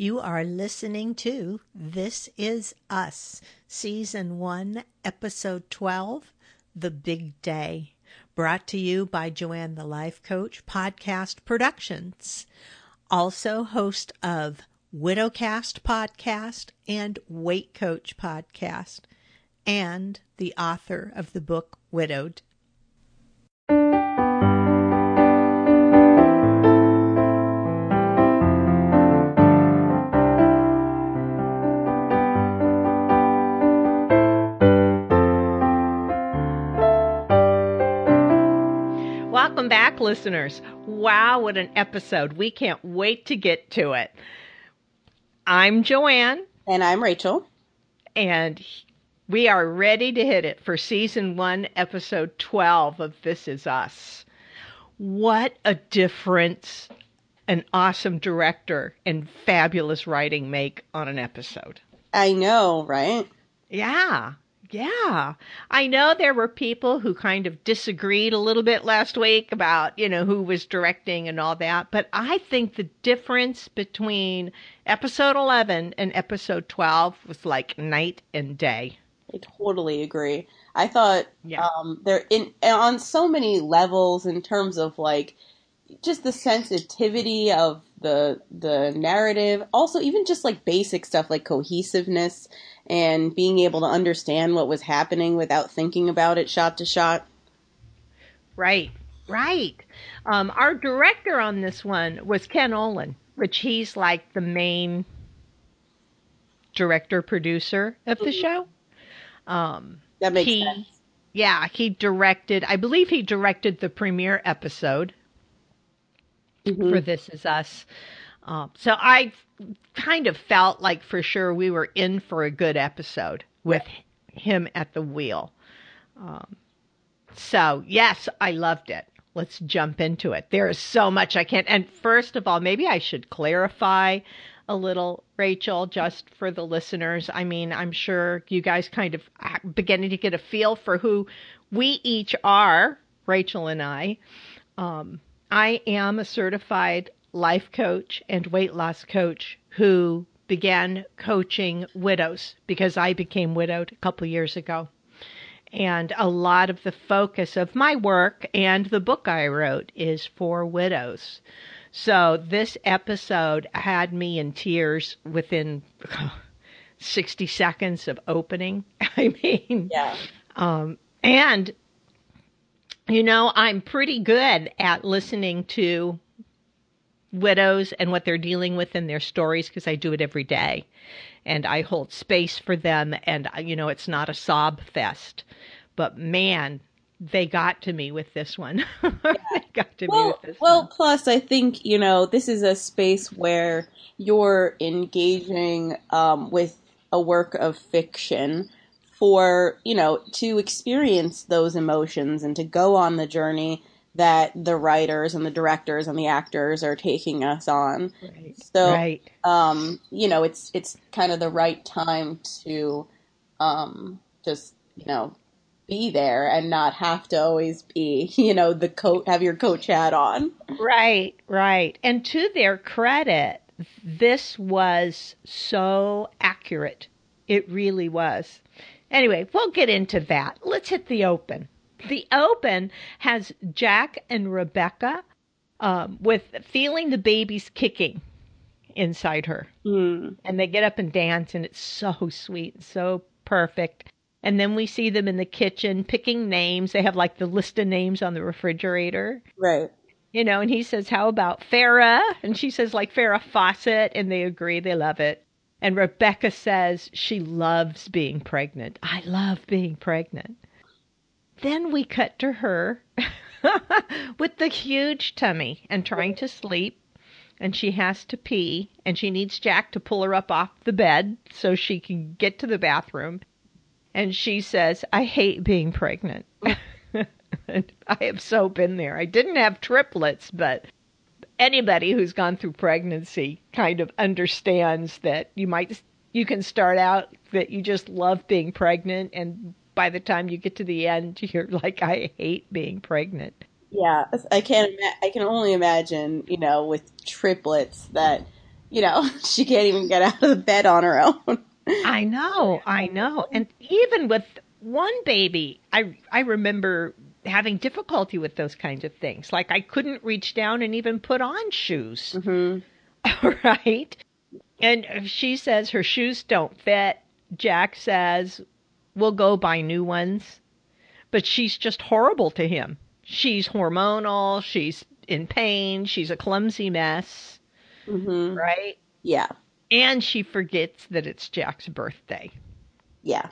You are listening to This Is Us, Season 1, Episode 12 The Big Day, brought to you by Joanne the Life Coach Podcast Productions. Also, host of Widowcast Podcast and Weight Coach Podcast, and the author of the book Widowed. Listeners. Wow, what an episode. We can't wait to get to it. I'm Joanne. And I'm Rachel. And we are ready to hit it for season one, episode 12 of This Is Us. What a difference an awesome director and fabulous writing make on an episode. I know, right? Yeah. Yeah. I know there were people who kind of disagreed a little bit last week about, you know, who was directing and all that, but I think the difference between episode 11 and episode 12 was like night and day. I totally agree. I thought yeah. um they're in on so many levels in terms of like just the sensitivity of the the narrative also even just like basic stuff like cohesiveness and being able to understand what was happening without thinking about it shot to shot. Right, right. Um, our director on this one was Ken Olin, which he's like the main director producer of the mm-hmm. show. Um, that makes he, sense. Yeah, he directed. I believe he directed the premiere episode mm-hmm. for This Is Us. Um, so I kind of felt like for sure we were in for a good episode with him at the wheel. Um, so, yes, I loved it. Let's jump into it. There is so much I can't. And first of all, maybe I should clarify a little, Rachel, just for the listeners. I mean, I'm sure you guys kind of beginning to get a feel for who we each are, Rachel and I. Um, I am a certified life coach and weight loss coach who began coaching widows because I became widowed a couple years ago. And a lot of the focus of my work and the book I wrote is for widows. So this episode had me in tears within 60 seconds of opening. I mean, yeah. Um, and, you know, I'm pretty good at listening to widows and what they're dealing with in their stories because I do it every day. And I hold space for them. And, uh, you know, it's not a sob fest. But man, they got to me with this one. they got to well, me with this well, one. plus, I think, you know, this is a space where you're engaging um, with a work of fiction for, you know, to experience those emotions and to go on the journey that the writers and the directors and the actors are taking us on. Right. So, right. Um, you know, it's it's kind of the right time to um, just you know be there and not have to always be you know the coat have your coach hat on. Right, right. And to their credit, this was so accurate. It really was. Anyway, we'll get into that. Let's hit the open. The Open has Jack and Rebecca um, with feeling the baby's kicking inside her. Mm. And they get up and dance, and it's so sweet, so perfect. And then we see them in the kitchen picking names. They have like the list of names on the refrigerator. Right. You know, and he says, How about Farrah? And she says, like Farrah Fawcett. And they agree, they love it. And Rebecca says she loves being pregnant. I love being pregnant. Then we cut to her with the huge tummy and trying to sleep. And she has to pee, and she needs Jack to pull her up off the bed so she can get to the bathroom. And she says, I hate being pregnant. I have so been there. I didn't have triplets, but anybody who's gone through pregnancy kind of understands that you might you can start out that you just love being pregnant and by the time you get to the end, you're like, I hate being pregnant. Yeah, I can't. I can only imagine, you know, with triplets that you know, she can't even get out of the bed on her own. I know, I know. And even with one baby, I I remember having difficulty with those kinds of things. Like I couldn't reach down and even put on shoes. Mm-hmm. right? And she says her shoes don't fit. Jack says, we'll go buy new ones. But she's just horrible to him. She's hormonal. She's in pain. She's a clumsy mess. Mm-hmm. Right? Yeah. And she forgets that it's Jack's birthday. Yeah.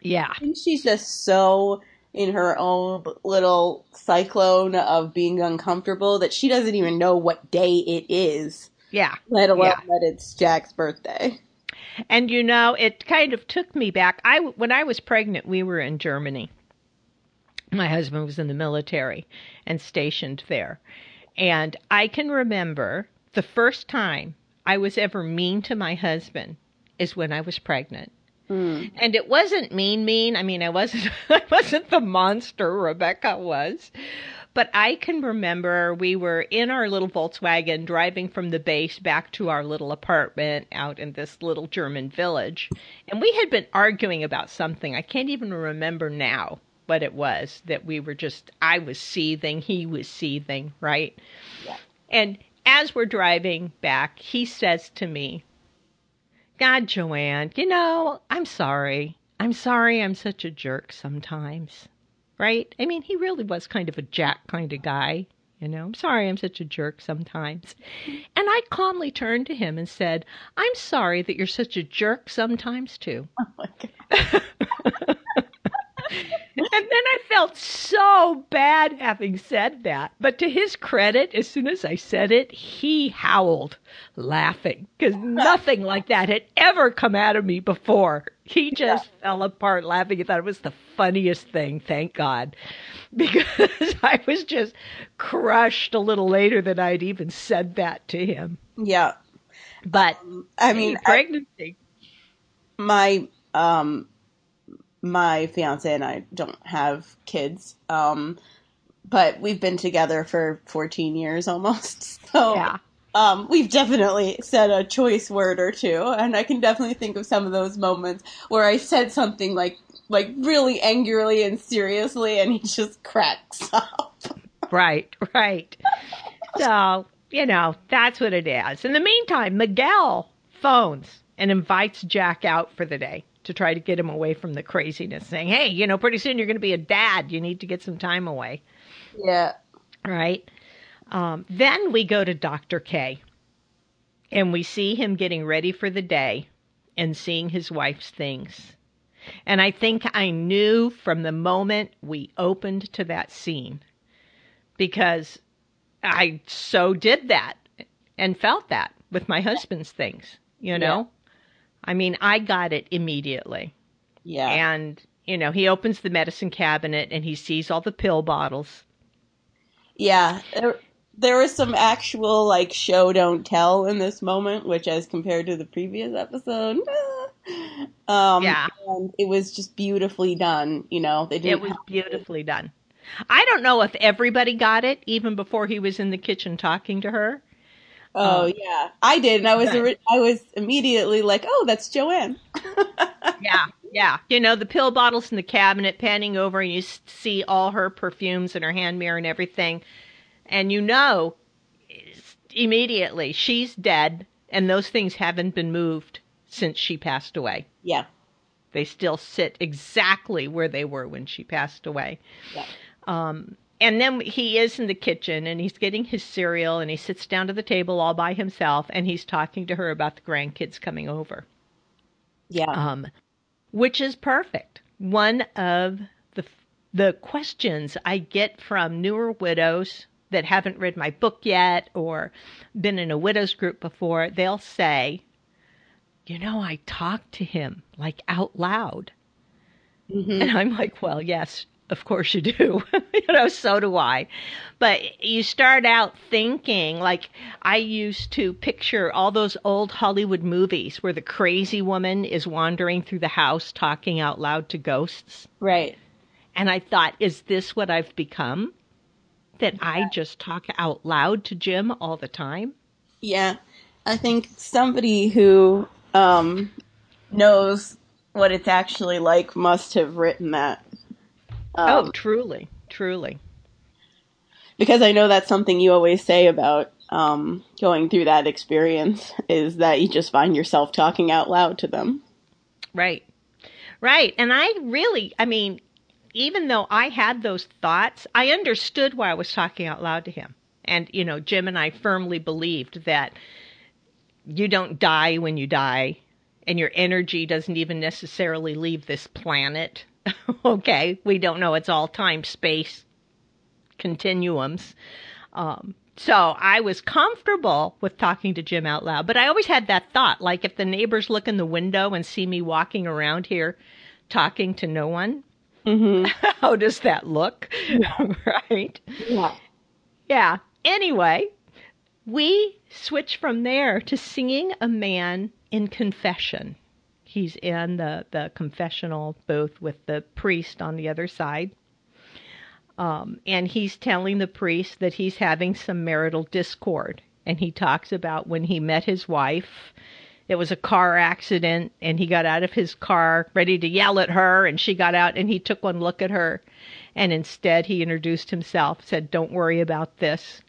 Yeah. And she's just so in her own little cyclone of being uncomfortable that she doesn't even know what day it is. Yeah. Let alone yeah. that it's Jack's birthday. And you know, it kind of took me back. I when I was pregnant, we were in Germany. My husband was in the military and stationed there. And I can remember the first time I was ever mean to my husband is when I was pregnant. Mm. And it wasn't mean mean. I mean, I wasn't I wasn't the monster Rebecca was. But I can remember we were in our little Volkswagen driving from the base back to our little apartment out in this little German village. And we had been arguing about something. I can't even remember now what it was that we were just, I was seething, he was seething, right? Yeah. And as we're driving back, he says to me, God, Joanne, you know, I'm sorry. I'm sorry I'm such a jerk sometimes. Right? I mean, he really was kind of a jack kind of guy. You know, I'm sorry I'm such a jerk sometimes. And I calmly turned to him and said, I'm sorry that you're such a jerk sometimes too. Oh. and then I felt so bad having said that. But to his credit, as soon as I said it, he howled laughing because nothing like that had ever come out of me before. He just yeah. fell apart laughing. He thought it was the funniest thing, thank God, because I was just crushed a little later than I'd even said that to him. Yeah. But um, I mean, pregnancy. I, my um my fiance and I don't have kids. Um, but we've been together for 14 years almost. So, yeah. um, we've definitely said a choice word or two. And I can definitely think of some of those moments where I said something like, like really angrily and seriously and he just cracks up. right, right. so, you know, that's what it is. In the meantime, Miguel phones and invites Jack out for the day to try to get him away from the craziness, saying, hey, you know, pretty soon you're going to be a dad. You need to get some time away. Yeah. Right. Um, then we go to Dr. K and we see him getting ready for the day and seeing his wife's things. And I think I knew from the moment we opened to that scene because I so did that and felt that with my husband's things, you know? I mean, I got it immediately. Yeah. And, you know, he opens the medicine cabinet and he sees all the pill bottles. Yeah. There, there was some actual, like, show don't tell in this moment, which, as compared to the previous episode, um, yeah. And it was just beautifully done, you know. They didn't it was beautifully to... done. I don't know if everybody got it, even before he was in the kitchen talking to her. Oh um, yeah, I did, and I was. I was immediately like, "Oh, that's Joanne." yeah, yeah. You know the pill bottles in the cabinet, panning over, and you see all her perfumes and her hand mirror and everything, and you know immediately she's dead, and those things haven't been moved since she passed away. Yeah, they still sit exactly where they were when she passed away. Yeah. Um, and then he is in the kitchen and he's getting his cereal and he sits down to the table all by himself and he's talking to her about the grandkids coming over. Yeah. Um, which is perfect. One of the the questions I get from newer widows that haven't read my book yet or been in a widows group before, they'll say, "You know, I talked to him like out loud." Mm-hmm. And I'm like, "Well, yes, of course you do. you know, so do I. But you start out thinking, like, I used to picture all those old Hollywood movies where the crazy woman is wandering through the house talking out loud to ghosts. Right. And I thought, is this what I've become? That yeah. I just talk out loud to Jim all the time? Yeah. I think somebody who um, knows what it's actually like must have written that. Um, oh, truly, truly. Because I know that's something you always say about um, going through that experience is that you just find yourself talking out loud to them. Right. Right. And I really, I mean, even though I had those thoughts, I understood why I was talking out loud to him. And, you know, Jim and I firmly believed that you don't die when you die, and your energy doesn't even necessarily leave this planet. okay, we don't know it's all time space continuums. Um, so I was comfortable with talking to Jim out loud, but I always had that thought like if the neighbors look in the window and see me walking around here talking to no one, mm-hmm. how does that look? Yeah. right? Yeah. Yeah. Anyway, we switch from there to singing a man in confession. He's in the, the confessional booth with the priest on the other side. Um, and he's telling the priest that he's having some marital discord. And he talks about when he met his wife, it was a car accident, and he got out of his car ready to yell at her, and she got out and he took one look at her. And instead, he introduced himself, said, Don't worry about this.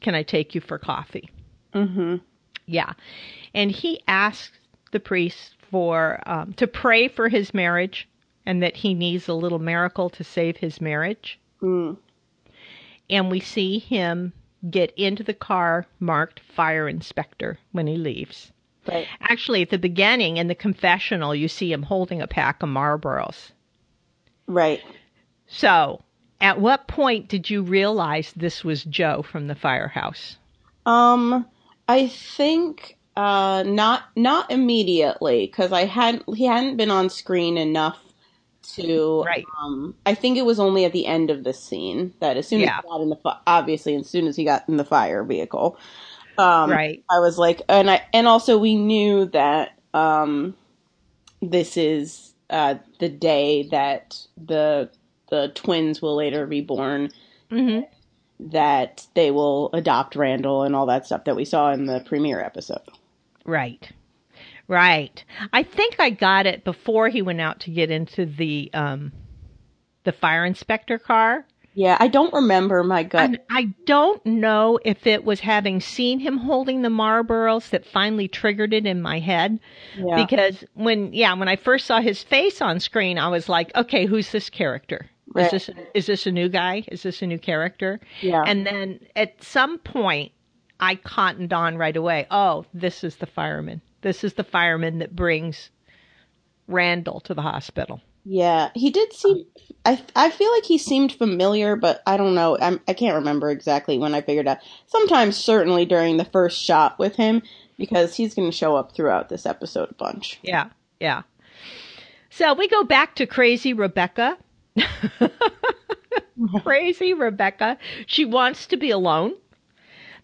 Can I take you for coffee? Mm-hmm. Yeah. And he asked the priest for um, to pray for his marriage and that he needs a little miracle to save his marriage. Mm. And we see him get into the car marked fire inspector when he leaves. Right. Actually, at the beginning in the confessional, you see him holding a pack of Marlboros. Right. So, at what point did you realize this was Joe from the firehouse? Um, I think uh, not not immediately because I hadn't he hadn't been on screen enough to right. Um, I think it was only at the end of the scene that as soon yeah. as he got in the fi- obviously as soon as he got in the fire vehicle, um, right. I was like, and I and also we knew that um, this is uh, the day that the the twins will later be born. Mm-hmm. That they will adopt Randall and all that stuff that we saw in the premiere episode. Right. Right. I think I got it before he went out to get into the um the fire inspector car. Yeah, I don't remember my gut. And I don't know if it was having seen him holding the Marlboros that finally triggered it in my head. Yeah. Because when yeah, when I first saw his face on screen, I was like, okay, who's this character? Right. Is this is this a new guy? Is this a new character? Yeah. And then at some point I cottoned on right away. Oh, this is the fireman. This is the fireman that brings Randall to the hospital. Yeah, he did seem. I I feel like he seemed familiar, but I don't know. I'm, I can't remember exactly when I figured out. Sometimes, certainly during the first shot with him, because he's going to show up throughout this episode a bunch. Yeah, yeah. So we go back to crazy Rebecca. crazy Rebecca. She wants to be alone.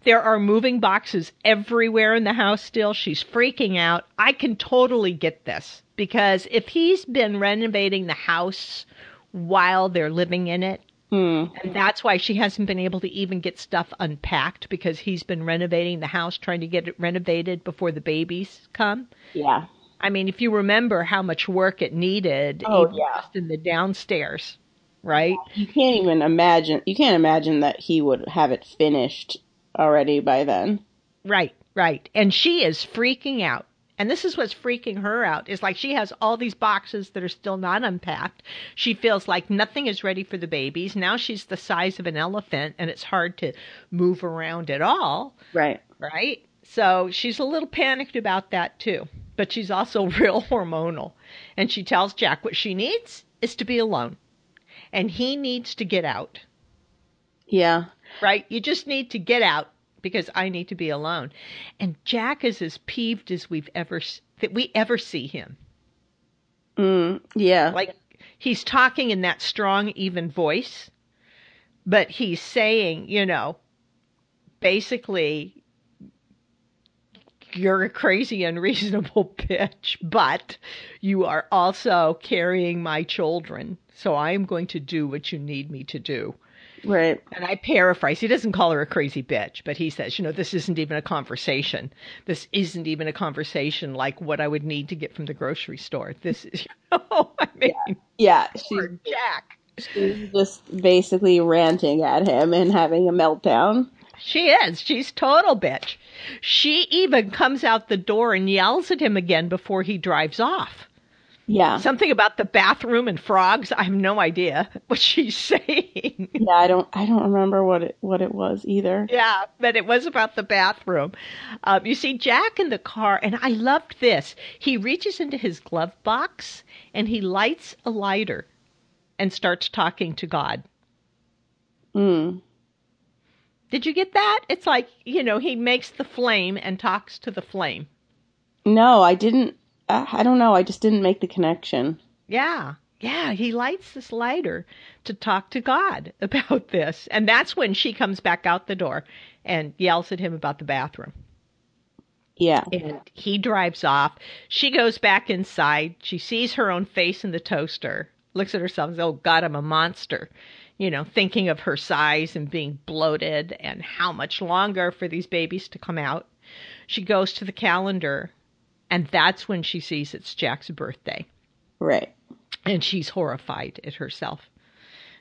There are moving boxes everywhere in the house still. She's freaking out. I can totally get this because if he's been renovating the house while they're living in it, mm. and that's why she hasn't been able to even get stuff unpacked because he's been renovating the house, trying to get it renovated before the babies come. Yeah. I mean, if you remember how much work it needed, oh, yeah. just in the downstairs, right? You can't even imagine. You can't imagine that he would have it finished already by then. Right, right. And she is freaking out. And this is what's freaking her out is like she has all these boxes that are still not unpacked. She feels like nothing is ready for the babies. Now she's the size of an elephant and it's hard to move around at all. Right. Right? So she's a little panicked about that too. But she's also real hormonal. And she tells Jack what she needs is to be alone. And he needs to get out. Yeah right? You just need to get out because I need to be alone. And Jack is as peeved as we've ever that we ever see him. Mm, yeah. Like he's talking in that strong even voice, but he's saying, you know, basically you're a crazy unreasonable bitch, but you are also carrying my children. So I am going to do what you need me to do. Right. And I paraphrase. He doesn't call her a crazy bitch, but he says, you know, this isn't even a conversation. This isn't even a conversation like what I would need to get from the grocery store. This is, you know, I mean, yeah, yeah she's Jack. She's just basically ranting at him and having a meltdown. She is. She's total bitch. She even comes out the door and yells at him again before he drives off. Yeah. Something about the bathroom and frogs. I have no idea what she's saying. Yeah, I don't I don't remember what it what it was either. Yeah, but it was about the bathroom. Um, you see Jack in the car and I loved this. He reaches into his glove box and he lights a lighter and starts talking to God. Mm. Did you get that? It's like, you know, he makes the flame and talks to the flame. No, I didn't I don't know. I just didn't make the connection. Yeah. Yeah, he lights this lighter to talk to God about this. And that's when she comes back out the door and yells at him about the bathroom. Yeah. And he drives off. She goes back inside. She sees her own face in the toaster, looks at herself and says, Oh, God, I'm a monster. You know, thinking of her size and being bloated and how much longer for these babies to come out. She goes to the calendar and that's when she sees it's Jack's birthday. Right. And she's horrified at herself.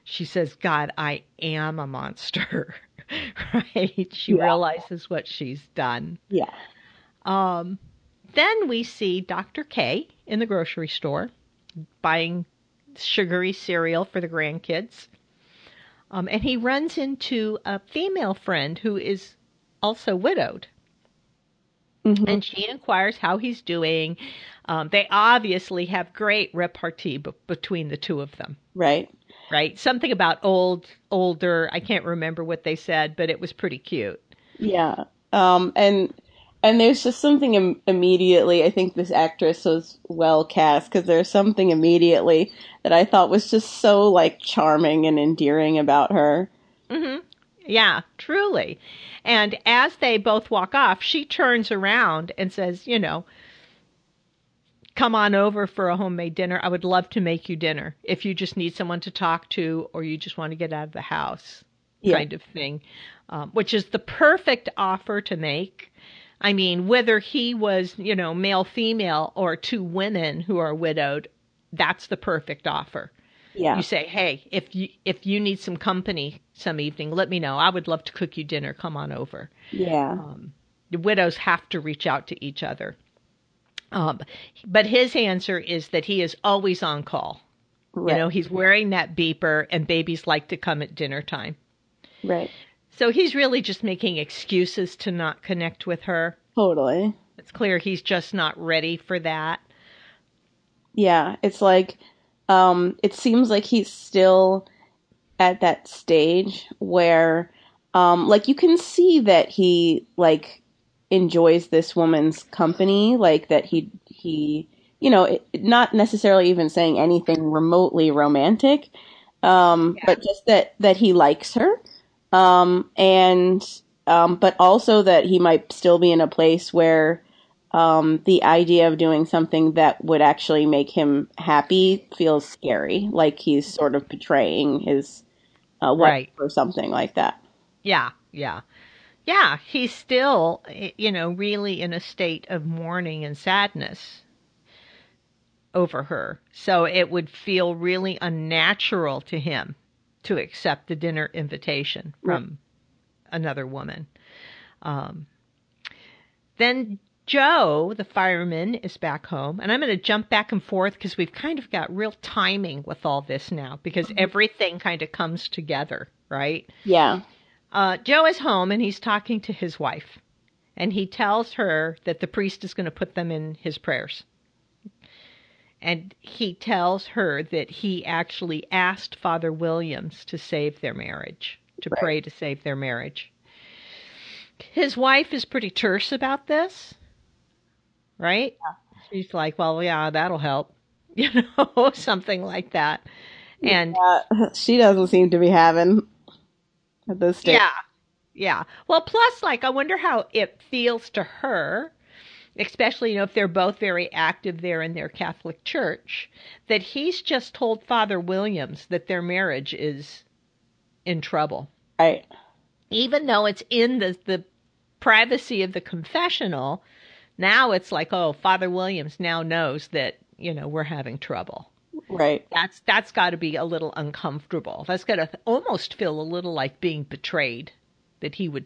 She says, God, I am a monster. right? She yeah. realizes what she's done. Yeah. Um, then we see Dr. K in the grocery store buying sugary cereal for the grandkids. Um, and he runs into a female friend who is also widowed. Mm-hmm. And she inquires how he's doing. Um, they obviously have great repartee b- between the two of them. Right. Right. Something about old, older. I can't remember what they said, but it was pretty cute. Yeah. Um, and and there's just something Im- immediately. I think this actress was well cast because there's something immediately that I thought was just so like charming and endearing about her. Mm-hmm. Yeah, truly. And as they both walk off, she turns around and says, you know, come on over for a homemade dinner. I would love to make you dinner if you just need someone to talk to or you just want to get out of the house, yeah. kind of thing, um, which is the perfect offer to make. I mean, whether he was, you know, male, female, or two women who are widowed, that's the perfect offer. Yeah. You say, "Hey, if you if you need some company some evening, let me know. I would love to cook you dinner. Come on over." Yeah. Um, the widows have to reach out to each other. Um, but his answer is that he is always on call. Right. You know, he's wearing that beeper, and babies like to come at dinner time. Right. So he's really just making excuses to not connect with her. Totally. It's clear he's just not ready for that. Yeah, it's like um, it seems like he's still at that stage where, um, like, you can see that he like enjoys this woman's company, like that he he you know it, not necessarily even saying anything remotely romantic, um, yeah. but just that that he likes her, um, and um, but also that he might still be in a place where um, the idea of doing something that would actually make him happy feels scary, like he's sort of betraying his uh, wife right. or something like that. Yeah, yeah. Yeah, he's still, you know, really in a state of mourning and sadness over her. So it would feel really unnatural to him to accept the dinner invitation from right. another woman. Um, then Joe, the fireman, is back home, and I'm going to jump back and forth because we've kind of got real timing with all this now because mm-hmm. everything kind of comes together, right? Yeah. Uh, Joe is home and he's talking to his wife, and he tells her that the priest is going to put them in his prayers. And he tells her that he actually asked Father Williams to save their marriage, to right. pray to save their marriage. His wife is pretty terse about this right? Yeah. She's like, well, yeah, that'll help, you know, something like that. And yeah, she doesn't seem to be having at this stage. Yeah. Yeah. Well, plus, like, I wonder how it feels to her, especially, you know, if they're both very active there in their Catholic church, that he's just told Father Williams that their marriage is in trouble. Right. Even though it's in the the privacy of the confessional, now it's like, oh, Father Williams now knows that, you know, we're having trouble. Right. That's that's got to be a little uncomfortable. That's got to almost feel a little like being betrayed that he would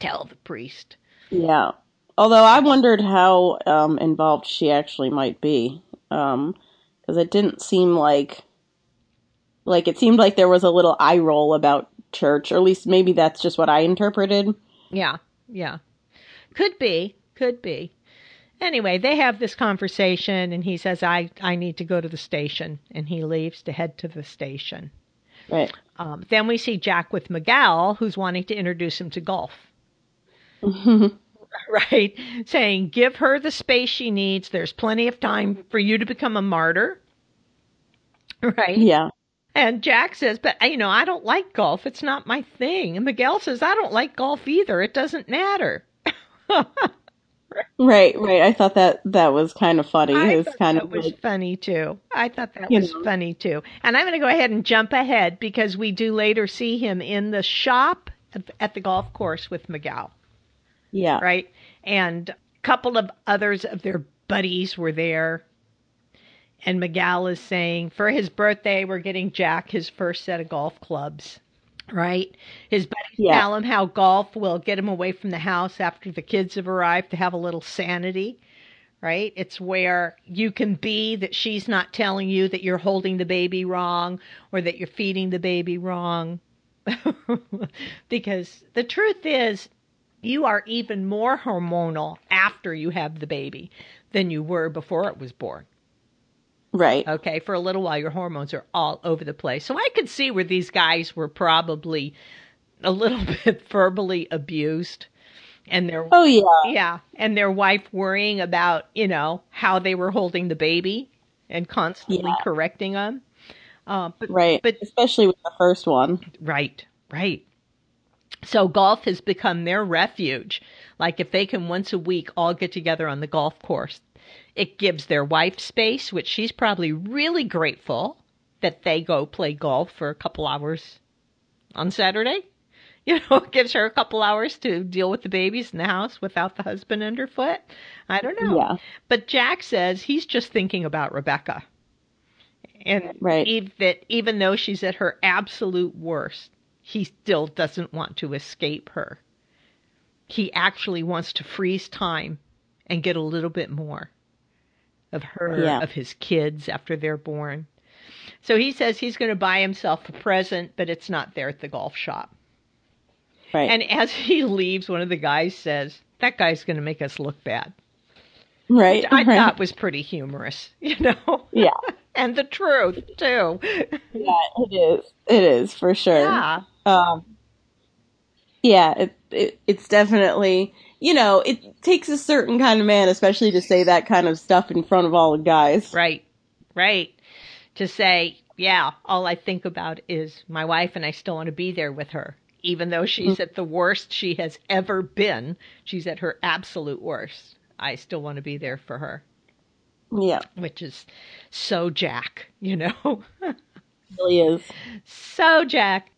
tell the priest. Yeah. Although I wondered how um, involved she actually might be, because um, it didn't seem like like it seemed like there was a little eye roll about church, or at least maybe that's just what I interpreted. Yeah, yeah, could be, could be. Anyway, they have this conversation, and he says, "I I need to go to the station," and he leaves to head to the station. Right. Um, then we see Jack with Miguel, who's wanting to introduce him to golf. right, saying, "Give her the space she needs. There's plenty of time for you to become a martyr." Right. Yeah. And Jack says, "But you know, I don't like golf. It's not my thing." And Miguel says, "I don't like golf either. It doesn't matter." Right, right. I thought that that was kind of funny. I it was kind that of was like, funny too. I thought that was know. funny too. And I'm going to go ahead and jump ahead because we do later see him in the shop at- at the golf course with Miguel, yeah, right? And a couple of others of their buddies were there. And Miguel is saying for his birthday, we're getting Jack his first set of golf clubs, right? His buddies Yeah. tell him how golf will get him away from the house after the kids have arrived to have a little sanity, right? It's where you can be that she's not telling you that you're holding the baby wrong or that you're feeding the baby wrong. because the truth is, you are even more hormonal after you have the baby than you were before it was born. Right. Okay, for a little while, your hormones are all over the place. So I could see where these guys were probably a little bit verbally abused, and their Oh yeah, yeah, and their wife worrying about you know how they were holding the baby and constantly Yeah. correcting them. Uh, but right. but especially with the first one. Right, right. So golf has become their refuge. Like if they can once a week all get together on the golf course, it gives their wife space, which she's probably really grateful that they go play golf for a couple hours on Saturday. You know, it gives her a couple hours to deal with the babies in the house without the husband underfoot. I don't know. Yeah. But Jack says he's just thinking about Rebecca. And Right. ev- that even though she's at her absolute worst, he still doesn't want to escape her. He actually wants to freeze time and get a little bit more of her, Yeah. of his kids after they're born. So he says he's going to buy himself a present, but it's not there at the golf shop. Right. And as he leaves, one of the guys says, That guy's going to make us look bad. right. I right. thought was pretty humorous, you know? Yeah. and the truth, too. Yeah, it is. It is for sure. yeah. Um, yeah, it, it it's definitely you know it takes a certain kind of man, especially to say that kind of stuff in front of all the guys. Right, right. To say, yeah, all I think about is my wife and I still want to be there with her. Even though she's mm. at the worst she has ever been, she's at her absolute worst. I still want to be there for her, Yeah, which is so Jack, you know? really is. so Jack.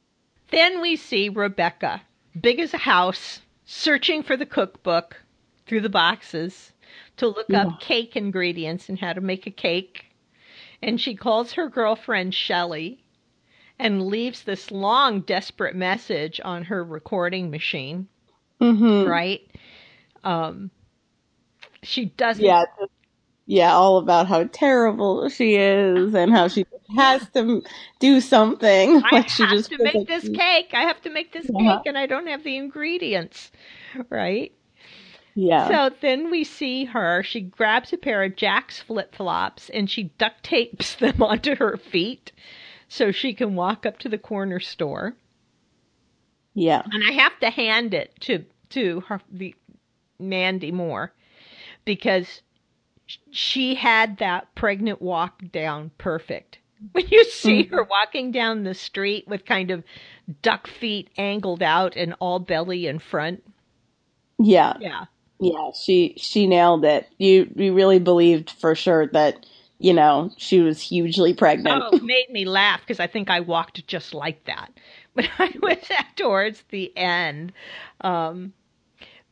Then we see Rebecca, big as a house, searching for the cookbook through the boxes to look Yeah. up cake ingredients and how to make a cake. And she calls her girlfriend Shelley and leaves this long, desperate message on her recording machine, hmm right? Um, she doesn't. Yeah, yeah, all about how terrible she is and how she has to do something. I like she have just to make this cake. I have to make this Uh-huh. cake, and I don't have the ingredients, right? Yeah, So then we see her. She grabs a pair of Jack's flip flops and she duct tapes them onto her feet so she can walk up to the corner store. yeah, And I have to hand it to to her, the Mandy Moore because she had that pregnant walk down perfect. When you see her walking down the street with kind of duck feet angled out and all belly in front, yeah, yeah, yeah. She she nailed it. You you really believed for sure that you know she was hugely pregnant. Oh, it made me laugh because I think I walked just like that But I was towards the end. Um,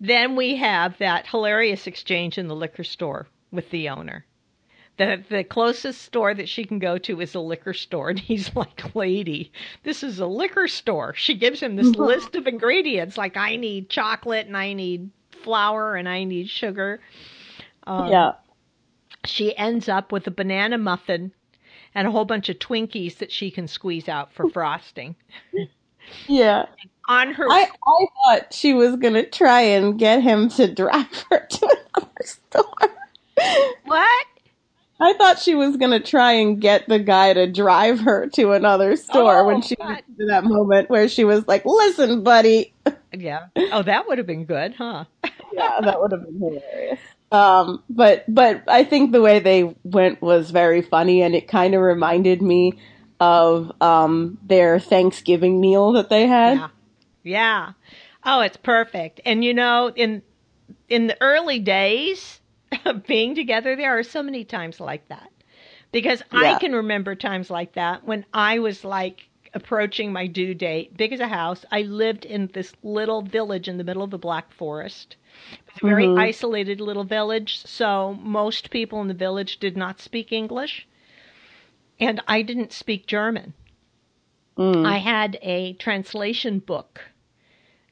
then we have that hilarious exchange in the liquor store with the owner. The the closest store that she can go to is a liquor store, and he's like, "Lady, this is a liquor store." She gives him this list of ingredients, like I need chocolate and I need flour and I need sugar. Um, yeah. She ends up with a banana muffin and a whole bunch of Twinkies that she can squeeze out for frosting. Yeah. On her, I, I thought she was gonna try and get him to drive her to another store. What? I thought she was gonna try and get the guy to drive her to another store oh, when she got to that moment where she was like, "Listen, buddy." Yeah. Oh, that would have been good, huh? yeah, that would have been hilarious. Um, but but I think the way they went was very funny, and it kind of reminded me of um, their Thanksgiving meal that they had. Yeah. yeah. Oh, it's perfect. And you know, in in the early days being together, there are so many times like that. Because yeah. I can remember times like that when I was like approaching my due date, big as a house. I lived in this little village in the middle of the Black Forest. It was a very mm-hmm. isolated little village, so most people in the village did not speak English and I didn't speak German. Mm. I had a translation book.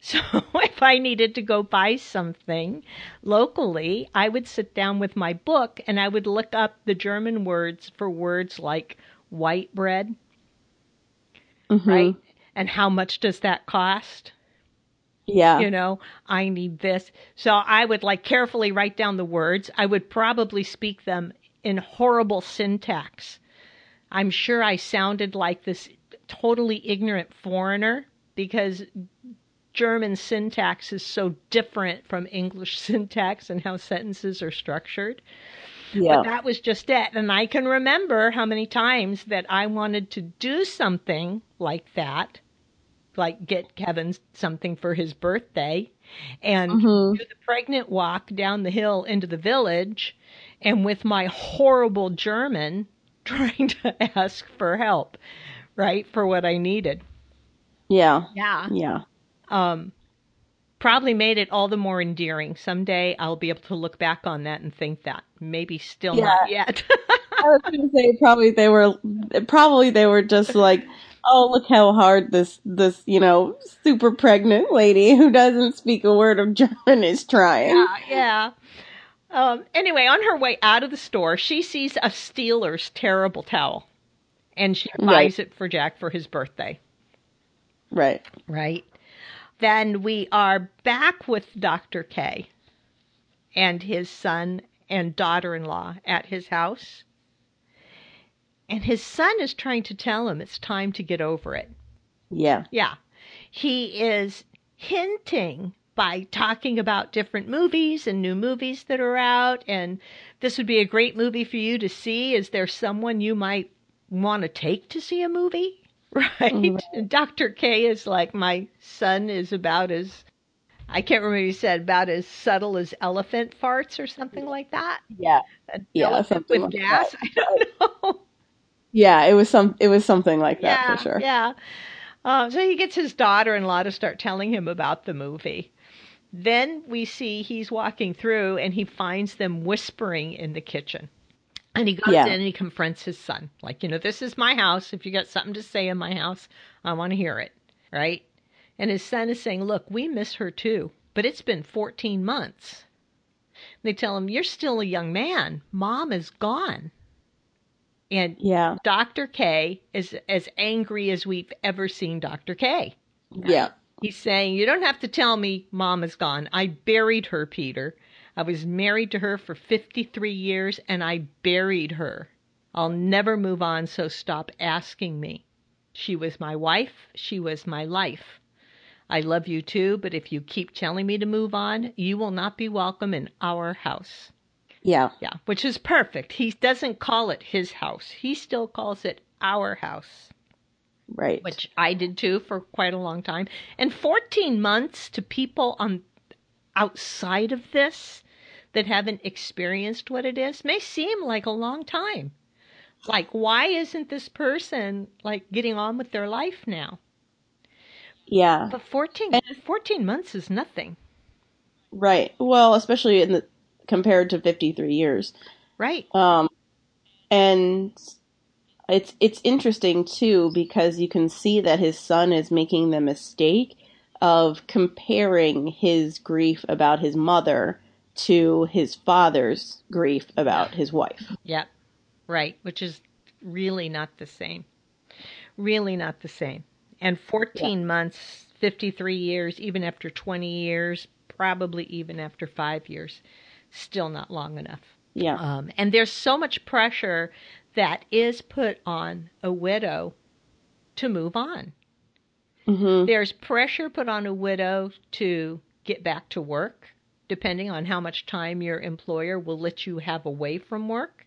So if I needed to go buy something locally, I would sit down with my book and I would look up the German words for words like white bread. Mm-hmm. Right? And how much does that cost? Yeah. You know, I need this. So I would like carefully write down the words. I would probably speak them in horrible syntax I'm sure I sounded like this totally ignorant foreigner because German syntax is so different from English syntax and how sentences are structured. Yeah. But that was just it. And I can remember how many times that I wanted to do something like that, like get Kevin something for his birthday and mm-hmm. do the pregnant walk down the hill into the village. And with my horrible German, trying to ask for help, right? For what I needed. Yeah. Yeah. Yeah. Um, probably made it all the more endearing. Someday I'll be able to look back on that and think that. Maybe still yeah. not yet. I was going to say probably they were probably they were just like, oh look how hard this this you know super pregnant lady who doesn't speak a word of German is trying. Yeah, yeah. Um, anyway, on her way out of the store, she sees a Steelers terrible towel, and she buys right. it for Jack for his birthday. Right. Right. Then we are back with Dr. K and his son and daughter in law at his house. And his son is trying to tell him it's time to get over it. Yeah. Yeah. He is hinting by talking about different movies and new movies that are out. And this would be a great movie for you to see. Is there someone you might want to take to see a movie? Right? Mm-hmm. Dr. K is like, my son is about as, I can't remember you said, about as subtle as elephant farts or something like that. Yeah. An yeah. With like gas. That. I don't know. Yeah, it was some, it was something like that yeah, for sure. Yeah. Uh, so he gets his daughter-in-law to start telling him about the movie. Then we see he's walking through and he finds them whispering in the kitchen. And he goes yeah. in and he confronts his son. Like, you know, this is my house. If you got something to say in my house, I want to hear it. Right? And his son is saying, Look, we miss her too, but it's been 14 months. And they tell him, You're still a young man. Mom is gone. And yeah. Dr. K is as angry as we've ever seen Dr. K. Right? Yeah. He's saying, You don't have to tell me mom is gone. I buried her, Peter. I was married to her for 53 years and I buried her. I'll never move on, so stop asking me. She was my wife. She was my life. I love you too, but if you keep telling me to move on, you will not be welcome in our house. Yeah. Yeah, which is perfect. He doesn't call it his house, he still calls it our house. Right. Which I did too for quite a long time. And 14 months to people on outside of this that haven't experienced what it is may seem like a long time. Like why isn't this person like getting on with their life now? Yeah. But 14, and, 14 months is nothing. Right. Well, especially in the compared to 53 years. Right. Um and it's it's interesting too because you can see that his son is making the mistake of comparing his grief about his mother to his father's grief about his wife. Yeah. Right, which is really not the same. Really not the same. And 14 yeah. months, 53 years, even after 20 years, probably even after 5 years, still not long enough. Yeah. Um, and there's so much pressure that is put on a widow to move on. Mm-hmm. There's pressure put on a widow to get back to work, depending on how much time your employer will let you have away from work.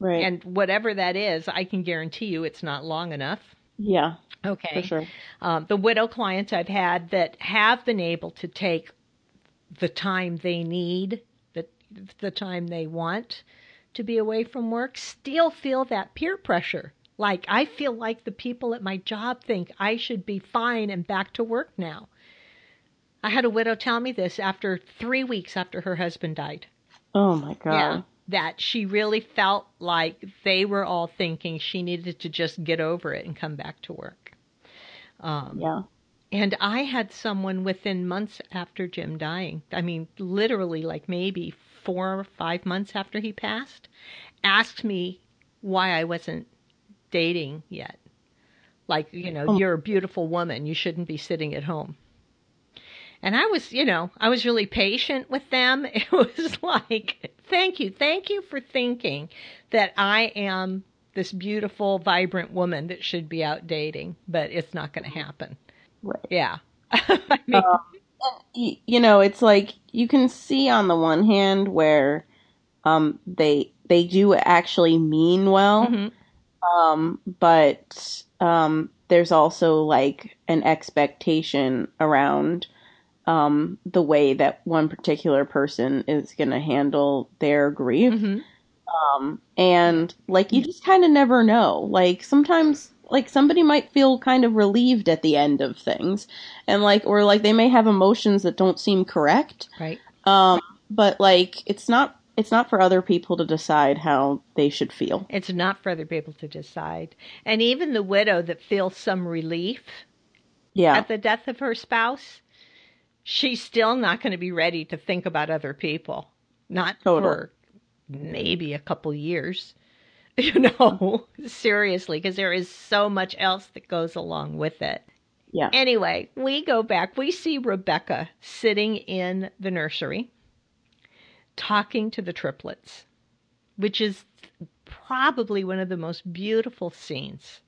Right. And whatever that is, I can guarantee you it's not long enough. Yeah. Okay. For sure. Um, the widow clients I've had that have been able to take the time they need, the the time they want to be away from work, still feel that peer pressure. Like I feel like the people at my job think I should be fine and back to work now. I had a widow tell me this after three weeks after her husband died. Oh my god. Yeah, that she really felt like they were all thinking she needed to just get over it and come back to work. Um, yeah. And I had someone within months after Jim dying, I mean, literally like maybe four or five months after he passed, asked me why I wasn't dating yet. Like, you know, oh. you're a beautiful woman. You shouldn't be sitting at home. And I was, you know, I was really patient with them. It was like, thank you. Thank you for thinking that I am this beautiful, vibrant woman that should be out dating, but it's not going to happen. Right. Yeah. I mean, um, you know, it's like you can see on the one hand where um, they they do actually mean well, mm-hmm. um, but um, there's also like an expectation around um, the way that one particular person is going to handle their grief. Mm-hmm. Um, and like you just kind of never know. Like sometimes like somebody might feel kind of relieved at the end of things and like or like they may have emotions that don't seem correct right um but like it's not it's not for other people to decide how they should feel it's not for other people to decide and even the widow that feels some relief yeah. at the death of her spouse she's still not going to be ready to think about other people not Total. for maybe a couple years you know, seriously, because there is so much else that goes along with it. Yeah. Anyway, we go back. We see Rebecca sitting in the nursery talking to the triplets, which is probably one of the most beautiful scenes.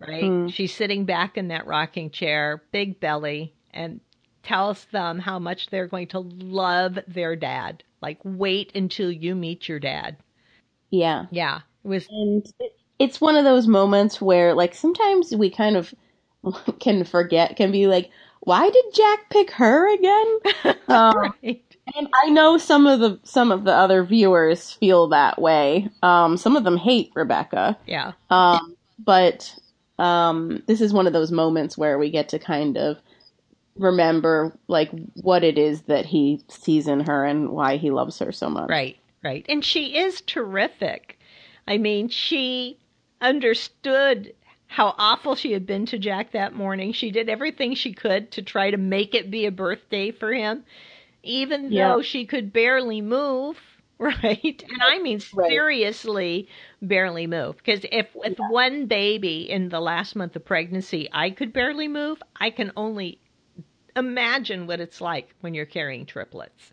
Right? Mm. She's sitting back in that rocking chair, big belly, and tells them how much they're going to love their dad. Like, wait until you meet your dad. Yeah. Yeah. It was and it's one of those moments where like sometimes we kind of can forget can be like why did Jack pick her again? Um, right. And I know some of the some of the other viewers feel that way. Um, some of them hate Rebecca. Yeah. Um, but um, this is one of those moments where we get to kind of remember like what it is that he sees in her and why he loves her so much. Right. Right. And she is terrific. I mean, she understood how awful she had been to Jack that morning. She did everything she could to try to make it be a birthday for him, even yeah. though she could barely move. Right. And I mean, seriously, right. barely move. Because if with yeah. one baby in the last month of pregnancy, I could barely move, I can only imagine what it's like when you're carrying triplets.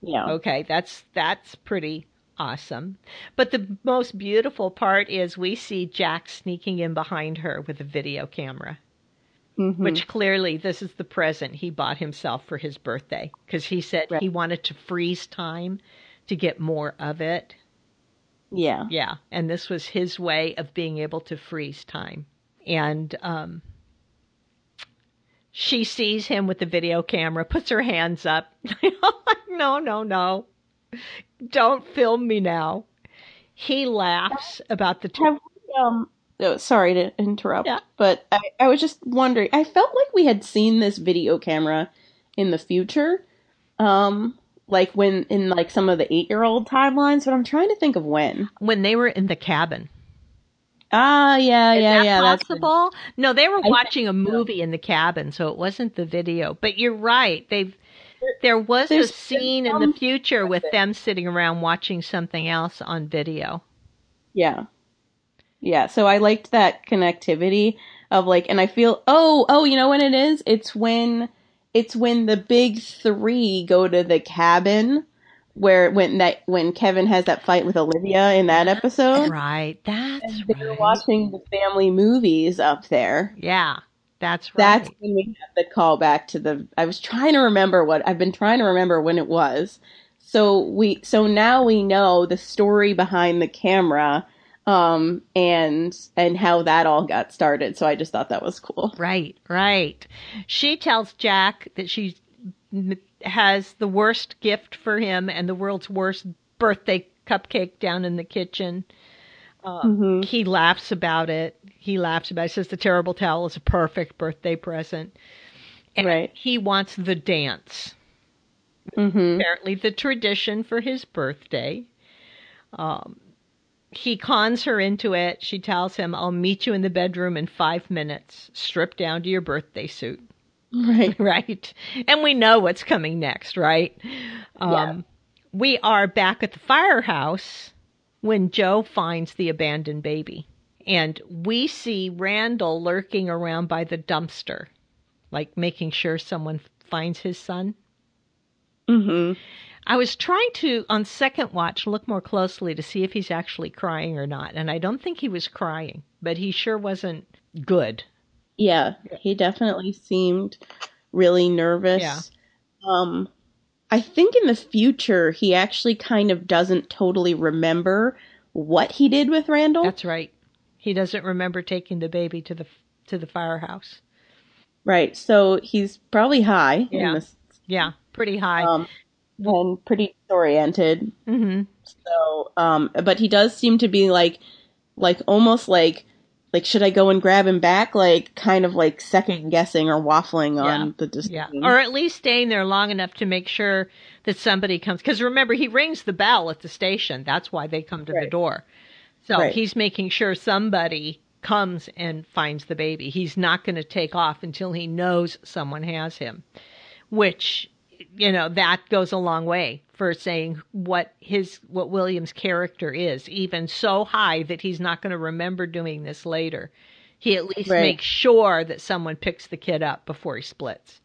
Yeah. Okay, that's that's pretty awesome. But the most beautiful part is we see Jack sneaking in behind her with a video camera. Mm-hmm. Which clearly this is the present he bought himself for his birthday because he said right. he wanted to freeze time to get more of it. Yeah. Yeah. And this was his way of being able to freeze time. And um, she sees him with the video camera, puts her hands up. no, no, no. Don't film me now. He laughs about the. T- have um, oh, sorry to interrupt, yeah. but I, I was just wondering. I felt like we had seen this video camera in the future, um, like when in like some of the eight year old timelines. But I'm trying to think of when. When they were in the cabin. Ah, yeah, Is yeah, that yeah. Possible? That's no, they were watching a movie in the cabin, so it wasn't the video. But you're right. They've there was There's a scene in the future with them sitting around watching something else on video. Yeah. Yeah, so I liked that connectivity of like and I feel oh, oh, you know when it is? It's when it's when the big 3 go to the cabin where when that when Kevin has that fight with Olivia in that episode. Right. That's they're right. watching the family movies up there. Yeah. That's right. That's when we have the call back to the I was trying to remember what I've been trying to remember when it was. So we so now we know the story behind the camera um and and how that all got started. So I just thought that was cool. Right, right. She tells Jack that she has the worst gift for him and the world's worst birthday cupcake down in the kitchen. Uh, mm-hmm. He laughs about it. He laughs about it. He says the terrible towel is a perfect birthday present. And right. he wants the dance. Mm-hmm. Apparently, the tradition for his birthday. Um, he cons her into it. She tells him, I'll meet you in the bedroom in five minutes. Strip down to your birthday suit. Right. right. And we know what's coming next, right? Um, yeah. We are back at the firehouse when Joe finds the abandoned baby. And we see Randall lurking around by the dumpster, like making sure someone finds his son. Mm-hmm. I was trying to, on second watch, look more closely to see if he's actually crying or not. And I don't think he was crying, but he sure wasn't good. Yeah, he definitely seemed really nervous. Yeah. Um, I think in the future he actually kind of doesn't totally remember what he did with Randall. That's right. He doesn't remember taking the baby to the to the firehouse. Right. So he's probably high. Yeah. This, yeah, pretty high. Um, and pretty oriented. Mm-hmm. So, um, but he does seem to be like, like almost like like should I go and grab him back? Like kind of like second guessing or waffling yeah. on the decision. Yeah. Or at least staying there long enough to make sure that somebody comes. Because remember, he rings the bell at the station. That's why they come to right. the door. So right. he's making sure somebody comes and finds the baby. He's not going to take off until he knows someone has him, which you know that goes a long way for saying what his what William's character is, even so high that he's not going to remember doing this later. He at least right. makes sure that someone picks the kid up before he splits.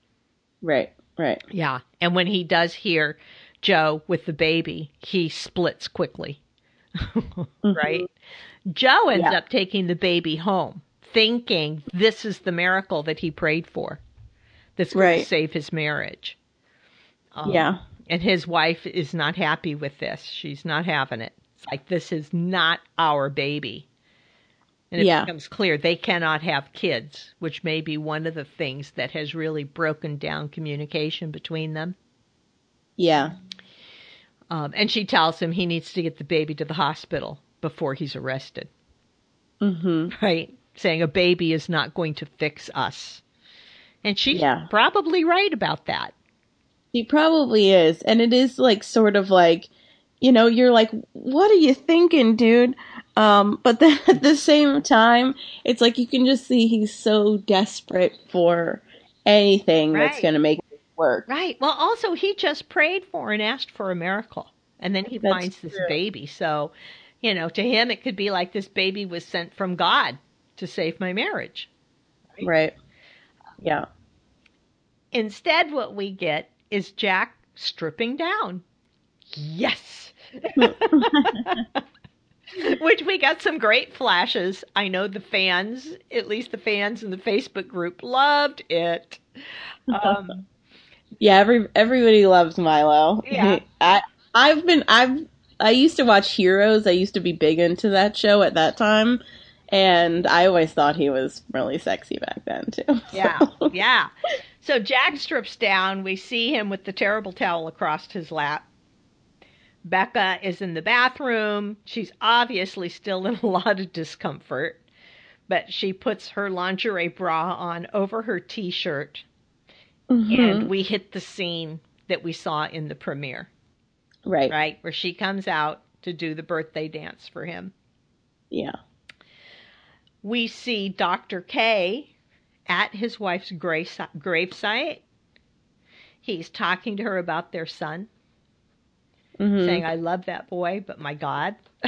Right, right. Yeah. And when he does hear Joe with the baby, he splits quickly. mm-hmm. Right? Joe ends yeah. up taking the baby home, thinking this is the miracle that he prayed for. That's going right. to save his marriage. Um, yeah. And his wife is not happy with this. She's not having it. It's like, this is not our baby. And it yeah. becomes clear they cannot have kids, which may be one of the things that has really broken down communication between them. Yeah. Um, and she tells him he needs to get the baby to the hospital before he's arrested. Mm-hmm. Right? Saying a baby is not going to fix us. And she's yeah. probably right about that. He probably is. And it is like sort of like, you know, you're like, what are you thinking, dude? Um, but then at the same time, it's like you can just see he's so desperate for anything right. that's going to make it work. Right. Well, also, he just prayed for and asked for a miracle. And then he that's finds this baby. So, you know, to him, it could be like this baby was sent from God to save my marriage. Right. right. Yeah. Instead, what we get is Jack stripping down. Yes. Which we got some great flashes. I know the fans, at least the fans in the Facebook group, loved it. Um, yeah, every everybody loves Milo. Yeah. I I've been I've I used to watch Heroes. I used to be big into that show at that time. And I always thought he was really sexy back then too. So. Yeah, yeah. So Jack strips down. We see him with the terrible towel across his lap. Becca is in the bathroom. She's obviously still in a lot of discomfort. but she puts her lingerie bra on over her t shirt. Mm-hmm. And we hit the scene that we saw in the premiere. Right. Right. Where she comes out to do the birthday dance for him. Yeah. We see Dr. K at his wife's grave, gravesite. He's talking to her about their son, mm-hmm. saying, I love that boy, but my God.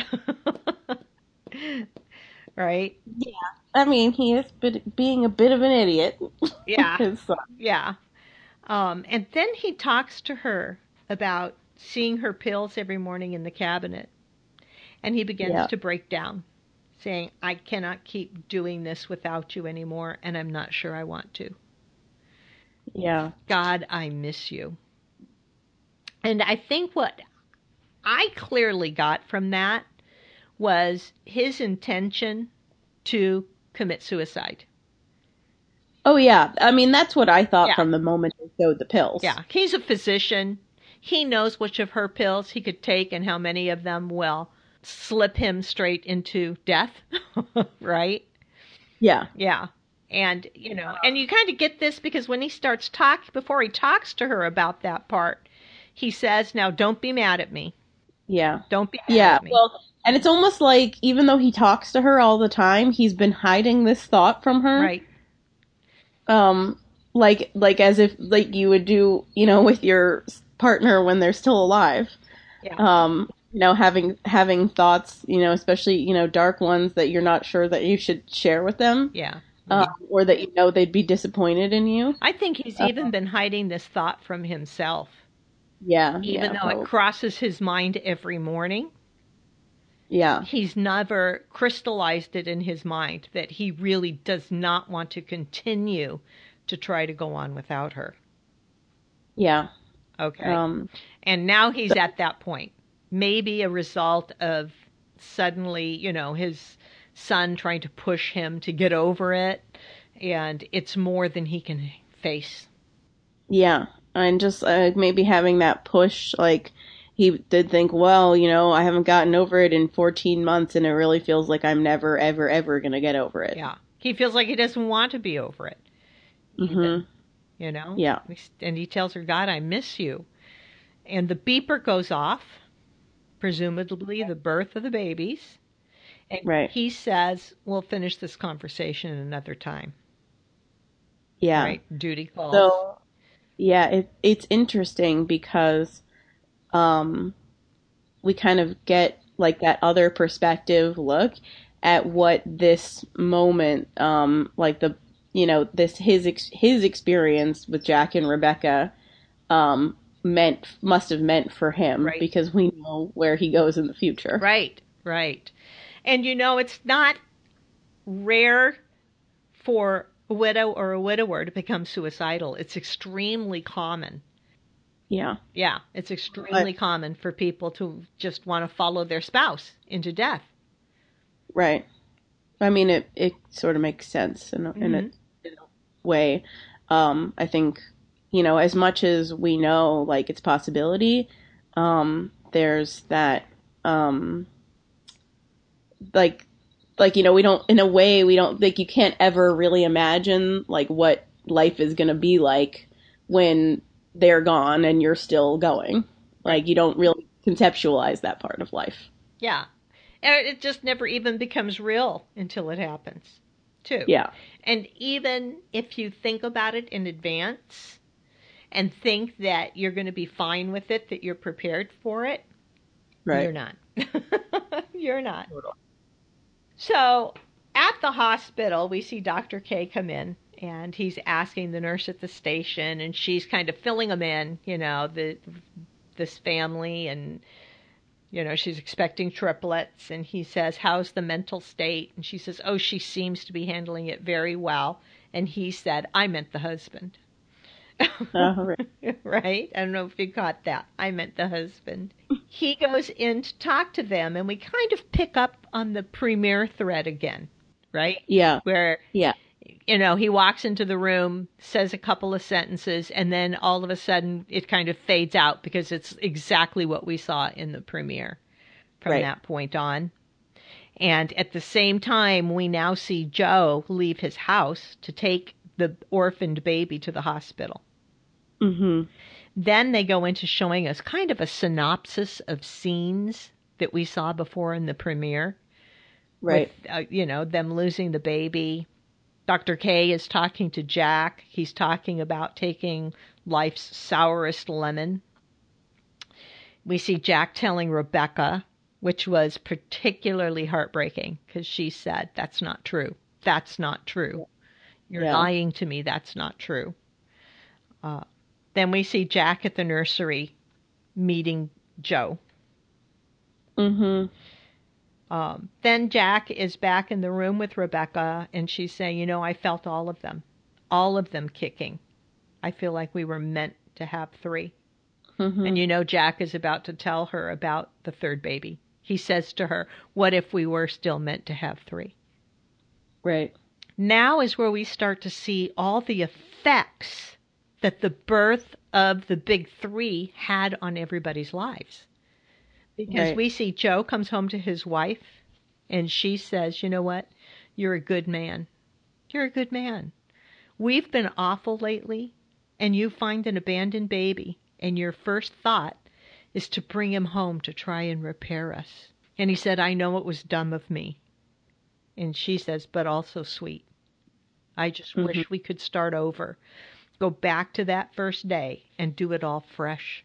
right? Yeah. I mean, he is being a bit of an idiot. Yeah. yeah. Um, and then he talks to her about seeing her pills every morning in the cabinet. And he begins yeah. to break down, saying, I cannot keep doing this without you anymore, and I'm not sure I want to. Yeah. God, I miss you. And I think what I clearly got from that was his intention to commit suicide. Oh yeah, I mean that's what I thought yeah. from the moment he showed the pills. Yeah, he's a physician. He knows which of her pills he could take and how many of them will slip him straight into death, right? Yeah. Yeah. And, you know, and you kind of get this because when he starts talk before he talks to her about that part, he says, "Now don't be mad at me." Yeah. Don't be yeah, Well, and it's almost like even though he talks to her all the time, he's been hiding this thought from her. Right. Um like like as if like you would do, you know, with your partner when they're still alive. Yeah. Um you know having having thoughts, you know, especially, you know, dark ones that you're not sure that you should share with them. Yeah. Um, or that you know they'd be disappointed in you. I think he's uh, even been hiding this thought from himself. Yeah. Even yeah, though it crosses his mind every morning. Yeah. He's never crystallized it in his mind that he really does not want to continue to try to go on without her. Yeah. Okay. Um, and now he's at that point. Maybe a result of suddenly, you know, his son trying to push him to get over it, and it's more than he can face. Yeah. And just uh, maybe having that push, like, he did think, well, you know, I haven't gotten over it in 14 months and it really feels like I'm never, ever, ever going to get over it. Yeah. He feels like he doesn't want to be over it. Mm-hmm. you know? Yeah. And he tells her, God, I miss you. And the beeper goes off, presumably the birth of the babies. And right. he says, we'll finish this conversation another time. Yeah. Right? Duty calls. So, yeah, it, it's interesting because um, we kind of get like that other perspective look at what this moment, um, like the you know this his ex- his experience with Jack and Rebecca, um, meant must have meant for him right. because we know where he goes in the future. Right, right, and you know it's not rare for a widow or a widower to become suicidal. It's extremely common. Yeah. Yeah, it's extremely but, common for people to just want to follow their spouse into death. Right. I mean, it it sort of makes sense in a, mm-hmm. in, a, in a way. Um, I think, you know, as much as we know, like it's possibility, um, there's that, um, like, like you know, we don't. In a way, we don't like you can't ever really imagine like what life is going to be like when they're gone and you're still going. Like you don't really conceptualize that part of life. Yeah. And it just never even becomes real until it happens, too. Yeah. And even if you think about it in advance and think that you're going to be fine with it, that you're prepared for it, right. you're not. you're not. So at the hospital, we see Dr. K come in and he's asking the nurse at the station and she's kind of filling him in you know the this family and you know she's expecting triplets and he says how's the mental state and she says oh she seems to be handling it very well and he said i meant the husband uh, right. right i don't know if you caught that i meant the husband he goes in to talk to them and we kind of pick up on the premiere thread again right yeah where yeah you know, he walks into the room, says a couple of sentences, and then all of a sudden it kind of fades out because it's exactly what we saw in the premiere from right. that point on. And at the same time, we now see Joe leave his house to take the orphaned baby to the hospital. Mm-hmm. Then they go into showing us kind of a synopsis of scenes that we saw before in the premiere. Right. With, uh, you know, them losing the baby. Dr. K is talking to Jack. He's talking about taking life's sourest lemon. We see Jack telling Rebecca, which was particularly heartbreaking because she said, That's not true. That's not true. You're yeah. lying to me. That's not true. Uh, then we see Jack at the nursery meeting Joe. Mm-hmm. Um, then Jack is back in the room with Rebecca, and she's saying, You know, I felt all of them, all of them kicking. I feel like we were meant to have 3 mm-hmm. And you know, Jack is about to tell her about the third baby. He says to her, What if we were still meant to have three? Right. Now is where we start to see all the effects that the birth of the big three had on everybody's lives. Because right. we see Joe comes home to his wife and she says, You know what? You're a good man. You're a good man. We've been awful lately, and you find an abandoned baby, and your first thought is to bring him home to try and repair us. And he said, I know it was dumb of me. And she says, but also sweet. I just mm-hmm. wish we could start over go back to that first day and do it all fresh.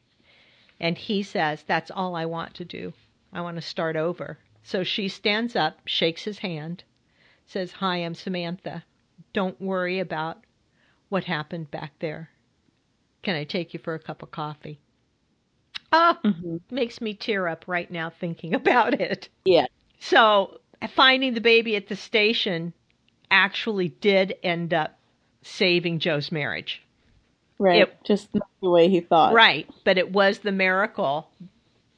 And he says, That's all I want to do. I want to start over. So she stands up, shakes his hand, says, Hi, I'm Samantha. Don't worry about what happened back there. Can I take you for a cup of coffee? Oh, mm-hmm. makes me tear up right now thinking about it. Yeah. So finding the baby at the station actually did end up saving Joe's marriage. Right. It, just not the way he thought. Right. But it was the miracle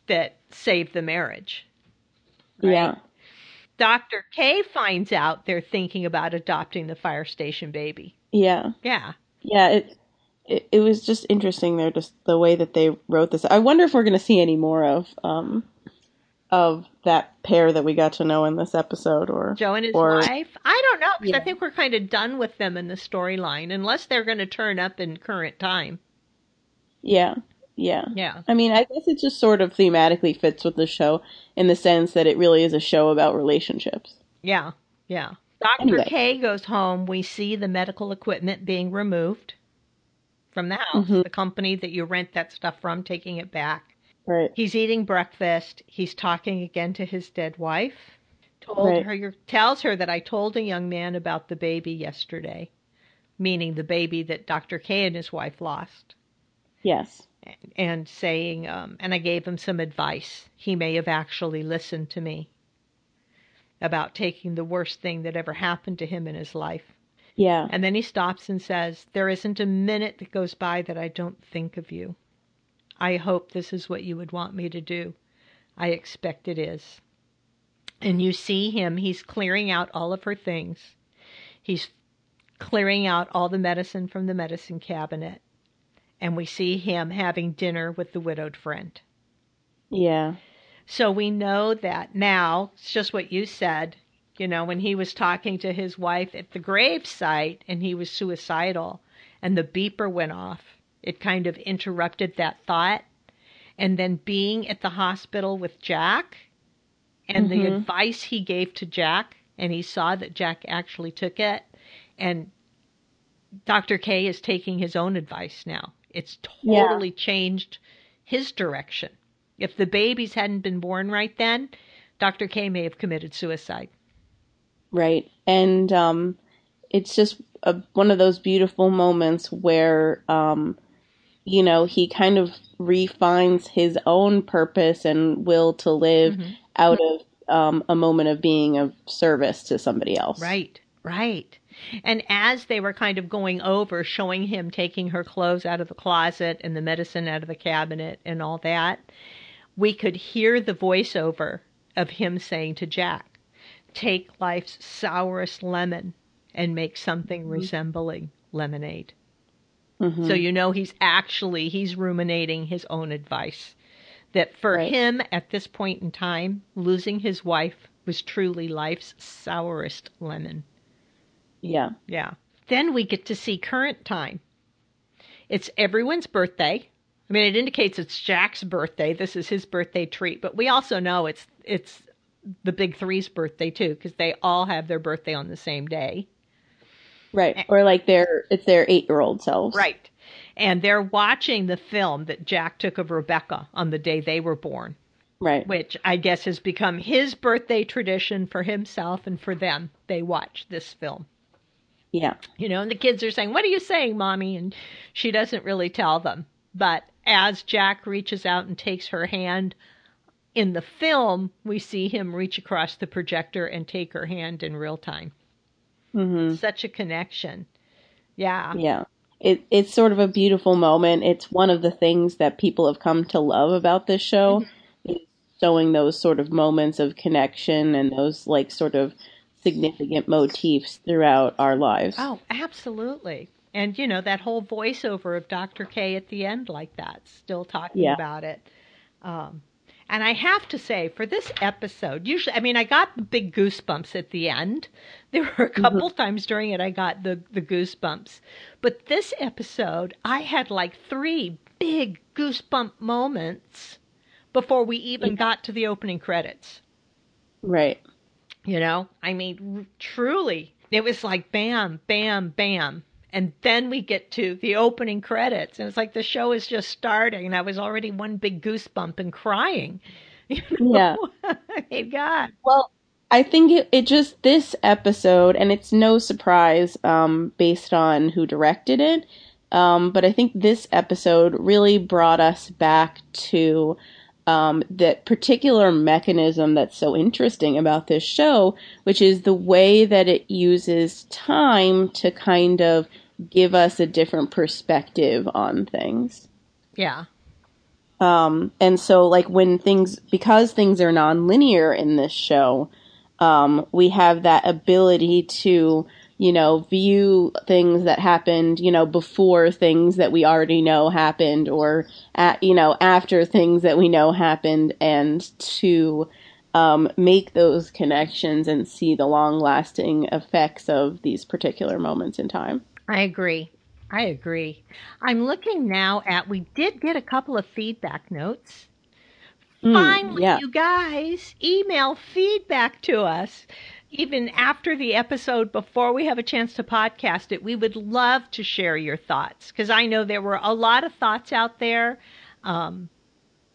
that saved the marriage. Right? Yeah. Dr. K finds out they're thinking about adopting the fire station baby. Yeah. Yeah. Yeah, it it, it was just interesting there just the way that they wrote this. I wonder if we're going to see any more of um of that pair that we got to know in this episode or Joe and his or, wife. I don't know because yeah. I think we're kind of done with them in the storyline unless they're going to turn up in current time. Yeah. Yeah. Yeah. I mean, I guess it just sort of thematically fits with the show in the sense that it really is a show about relationships. Yeah. Yeah. Dr. Anyway. K goes home. We see the medical equipment being removed from the house. Mm-hmm. The company that you rent that stuff from taking it back. Right. He's eating breakfast. He's talking again to his dead wife. Told right. her, tells her that I told a young man about the baby yesterday, meaning the baby that Dr. K and his wife lost. Yes. And saying, um, and I gave him some advice. He may have actually listened to me about taking the worst thing that ever happened to him in his life. Yeah. And then he stops and says, There isn't a minute that goes by that I don't think of you. I hope this is what you would want me to do. I expect it is. And you see him, he's clearing out all of her things. He's clearing out all the medicine from the medicine cabinet. And we see him having dinner with the widowed friend. Yeah. So we know that now, it's just what you said, you know, when he was talking to his wife at the grave site and he was suicidal and the beeper went off it kind of interrupted that thought. And then being at the hospital with Jack and mm-hmm. the advice he gave to Jack, and he saw that Jack actually took it. And Dr. K is taking his own advice now. It's totally yeah. changed his direction. If the babies hadn't been born right then, Dr. K may have committed suicide. Right. And um, it's just a, one of those beautiful moments where um, you know, he kind of refines his own purpose and will to live mm-hmm. out of um, a moment of being of service to somebody else. Right, right. And as they were kind of going over, showing him taking her clothes out of the closet and the medicine out of the cabinet and all that, we could hear the voiceover of him saying to Jack, Take life's sourest lemon and make something mm-hmm. resembling lemonade. Mm-hmm. So you know he's actually he's ruminating his own advice. That for right. him at this point in time, losing his wife was truly life's sourest lemon. Yeah. Yeah. Then we get to see current time. It's everyone's birthday. I mean, it indicates it's Jack's birthday. This is his birthday treat, but we also know it's it's the big three's birthday too because they all have their birthday on the same day. Right. Or like their it's their 8-year-old selves. Right. And they're watching the film that Jack took of Rebecca on the day they were born. Right. Which I guess has become his birthday tradition for himself and for them. They watch this film. Yeah. You know, and the kids are saying, What are you saying, mommy? And she doesn't really tell them. But as Jack reaches out and takes her hand in the film, we see him reach across the projector and take her hand in real time. Mm-hmm. Such a connection. Yeah. Yeah. It, it's sort of a beautiful moment. It's one of the things that people have come to love about this show, mm-hmm. showing those sort of moments of connection and those like sort of significant motifs throughout our lives. Oh, absolutely. And you know that whole voiceover of Dr. K at the end, like that, still talking yeah. about it. Um, and I have to say, for this episode, usually, I mean, I got big goosebumps at the end. There were a couple mm-hmm. times during it I got the, the goosebumps. But this episode, I had like three big goosebump moments before we even yeah. got to the opening credits. Right. You know, I mean, truly, it was like bam, bam, bam. And then we get to the opening credits, and it's like the show is just starting, and I was already one big goosebump and crying. You know? Yeah. My God. Well, I think it, it just this episode, and it's no surprise um, based on who directed it, um, but I think this episode really brought us back to um, that particular mechanism that's so interesting about this show, which is the way that it uses time to kind of give us a different perspective on things. Yeah. Um, and so like when things, because things are nonlinear in this show, um, we have that ability to, you know, view things that happened, you know, before things that we already know happened or, at, you know, after things that we know happened and to, um, make those connections and see the long lasting effects of these particular moments in time. I agree. I agree. I'm looking now at, we did get a couple of feedback notes. Mm, Finally, yeah. you guys, email feedback to us. Even after the episode, before we have a chance to podcast it, we would love to share your thoughts because I know there were a lot of thoughts out there. Um,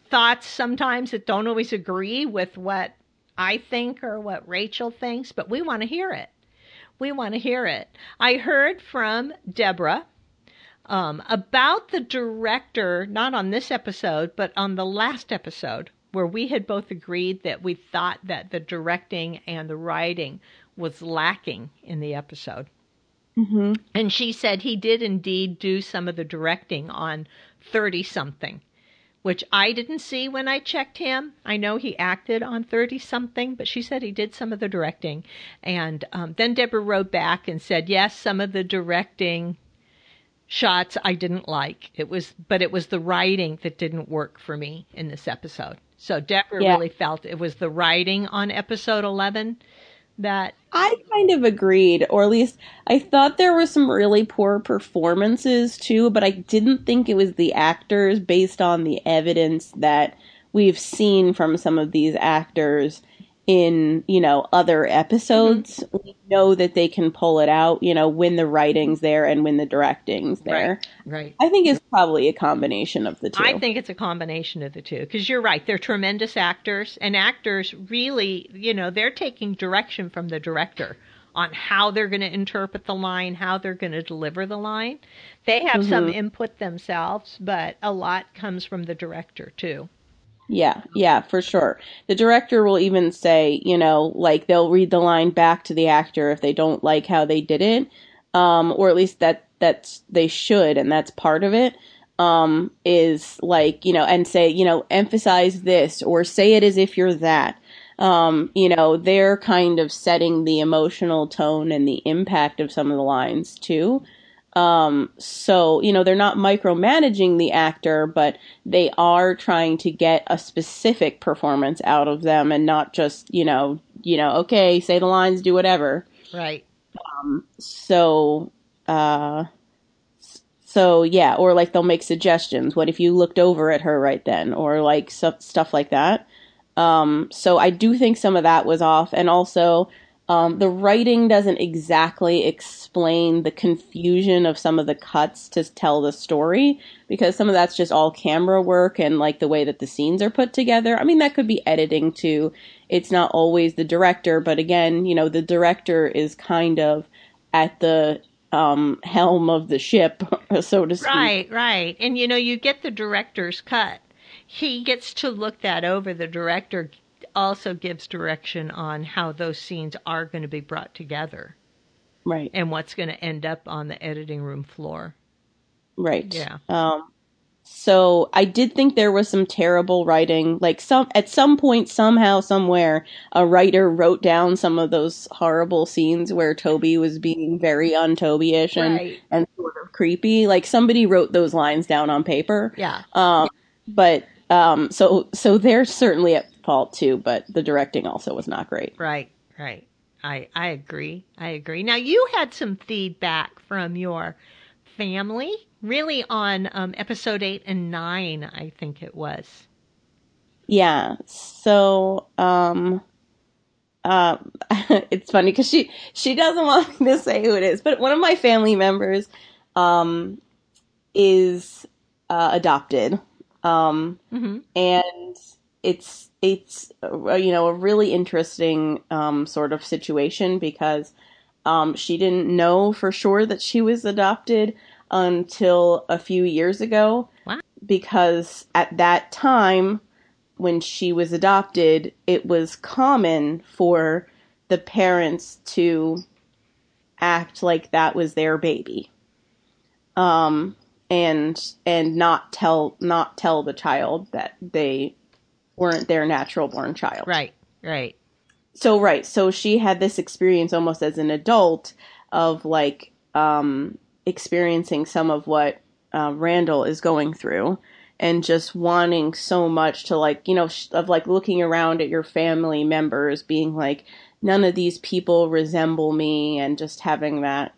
thoughts sometimes that don't always agree with what I think or what Rachel thinks, but we want to hear it we want to hear it. I heard from Deborah um, about the director, not on this episode, but on the last episode, where we had both agreed that we thought that the directing and the writing was lacking in the episode. Mm-hmm. And she said he did indeed do some of the directing on 30 something which I didn't see when I checked him. I know he acted on 30 something, but she said he did some of the directing. And um, then Deborah wrote back and said, yes, some of the directing shots I didn't like. It was, but it was the writing that didn't work for me in this episode. So Deborah yeah. really felt it was the writing on episode 11 that I kind of agreed, or at least I thought there were some really poor performances too, but I didn't think it was the actors based on the evidence that we've seen from some of these actors in you know other episodes mm-hmm. we know that they can pull it out you know when the writing's there and when the directing's there right, right. i think it's probably a combination of the two i think it's a combination of the two because you're right they're tremendous actors and actors really you know they're taking direction from the director on how they're going to interpret the line how they're going to deliver the line they have mm-hmm. some input themselves but a lot comes from the director too yeah, yeah, for sure. The director will even say, you know, like they'll read the line back to the actor if they don't like how they did it, um, or at least that that's they should, and that's part of it. Um, is like you know, and say you know, emphasize this or say it as if you're that. Um, you know, they're kind of setting the emotional tone and the impact of some of the lines too. Um, so, you know, they're not micromanaging the actor, but they are trying to get a specific performance out of them and not just, you know, you know, okay, say the lines, do whatever. Right. Um, so, uh, so yeah, or like they'll make suggestions. What if you looked over at her right then, or like stuff like that. Um, so I do think some of that was off, and also um, the writing doesn't exactly explain the confusion of some of the cuts to tell the story because some of that's just all camera work and like the way that the scenes are put together. I mean, that could be editing too. It's not always the director, but again, you know, the director is kind of at the um, helm of the ship, so to speak. Right, right. And you know, you get the director's cut. He gets to look that over. The director also gives direction on how those scenes are going to be brought together. Right. And what's going to end up on the editing room floor. Right. Yeah. Um, so I did think there was some terrible writing. Like some at some point, somehow, somewhere, a writer wrote down some of those horrible scenes where Toby was being very un-Toby-ish and right. and sort of creepy. Like somebody wrote those lines down on paper. Yeah. Um, but um, so so they're certainly at fault too, but the directing also was not great. Right, right. I I agree. I agree. Now you had some feedback from your family, really on um, episode eight and nine, I think it was. Yeah. So um, uh, it's funny because she she doesn't want me to say who it is, but one of my family members um, is uh, adopted, um, mm-hmm. and it's it's uh, you know a really interesting um, sort of situation because um, she didn't know for sure that she was adopted until a few years ago. Wow. Because at that time, when she was adopted, it was common for the parents to act like that was their baby. Um, and and not tell not tell the child that they weren't their natural born child. Right, right. So right, so she had this experience almost as an adult of like um, experiencing some of what uh, Randall is going through, and just wanting so much to like you know sh- of like looking around at your family members, being like none of these people resemble me, and just having that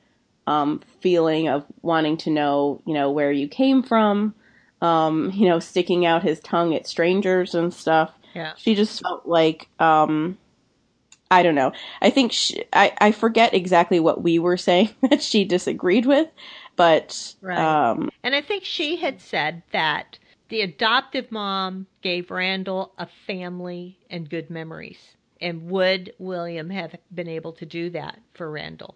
um, feeling of wanting to know you know where you came from um, you know, sticking out his tongue at strangers and stuff. Yeah. She just felt like, um, I don't know. I think she, I, I forget exactly what we were saying that she disagreed with, but, right. um, and I think she had said that the adoptive mom gave Randall a family and good memories. And would William have been able to do that for Randall?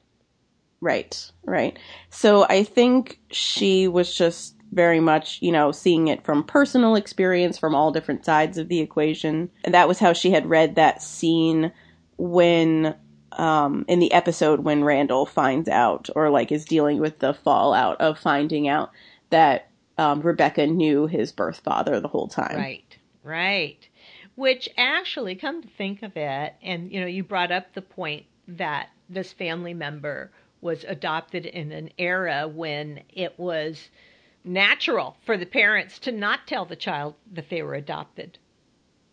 Right, right. So I think she was just very much, you know, seeing it from personal experience from all different sides of the equation. And that was how she had read that scene when um in the episode when Randall finds out or like is dealing with the fallout of finding out that um, Rebecca knew his birth father the whole time. Right. Right. Which actually come to think of it and you know you brought up the point that this family member was adopted in an era when it was natural for the parents to not tell the child that they were adopted.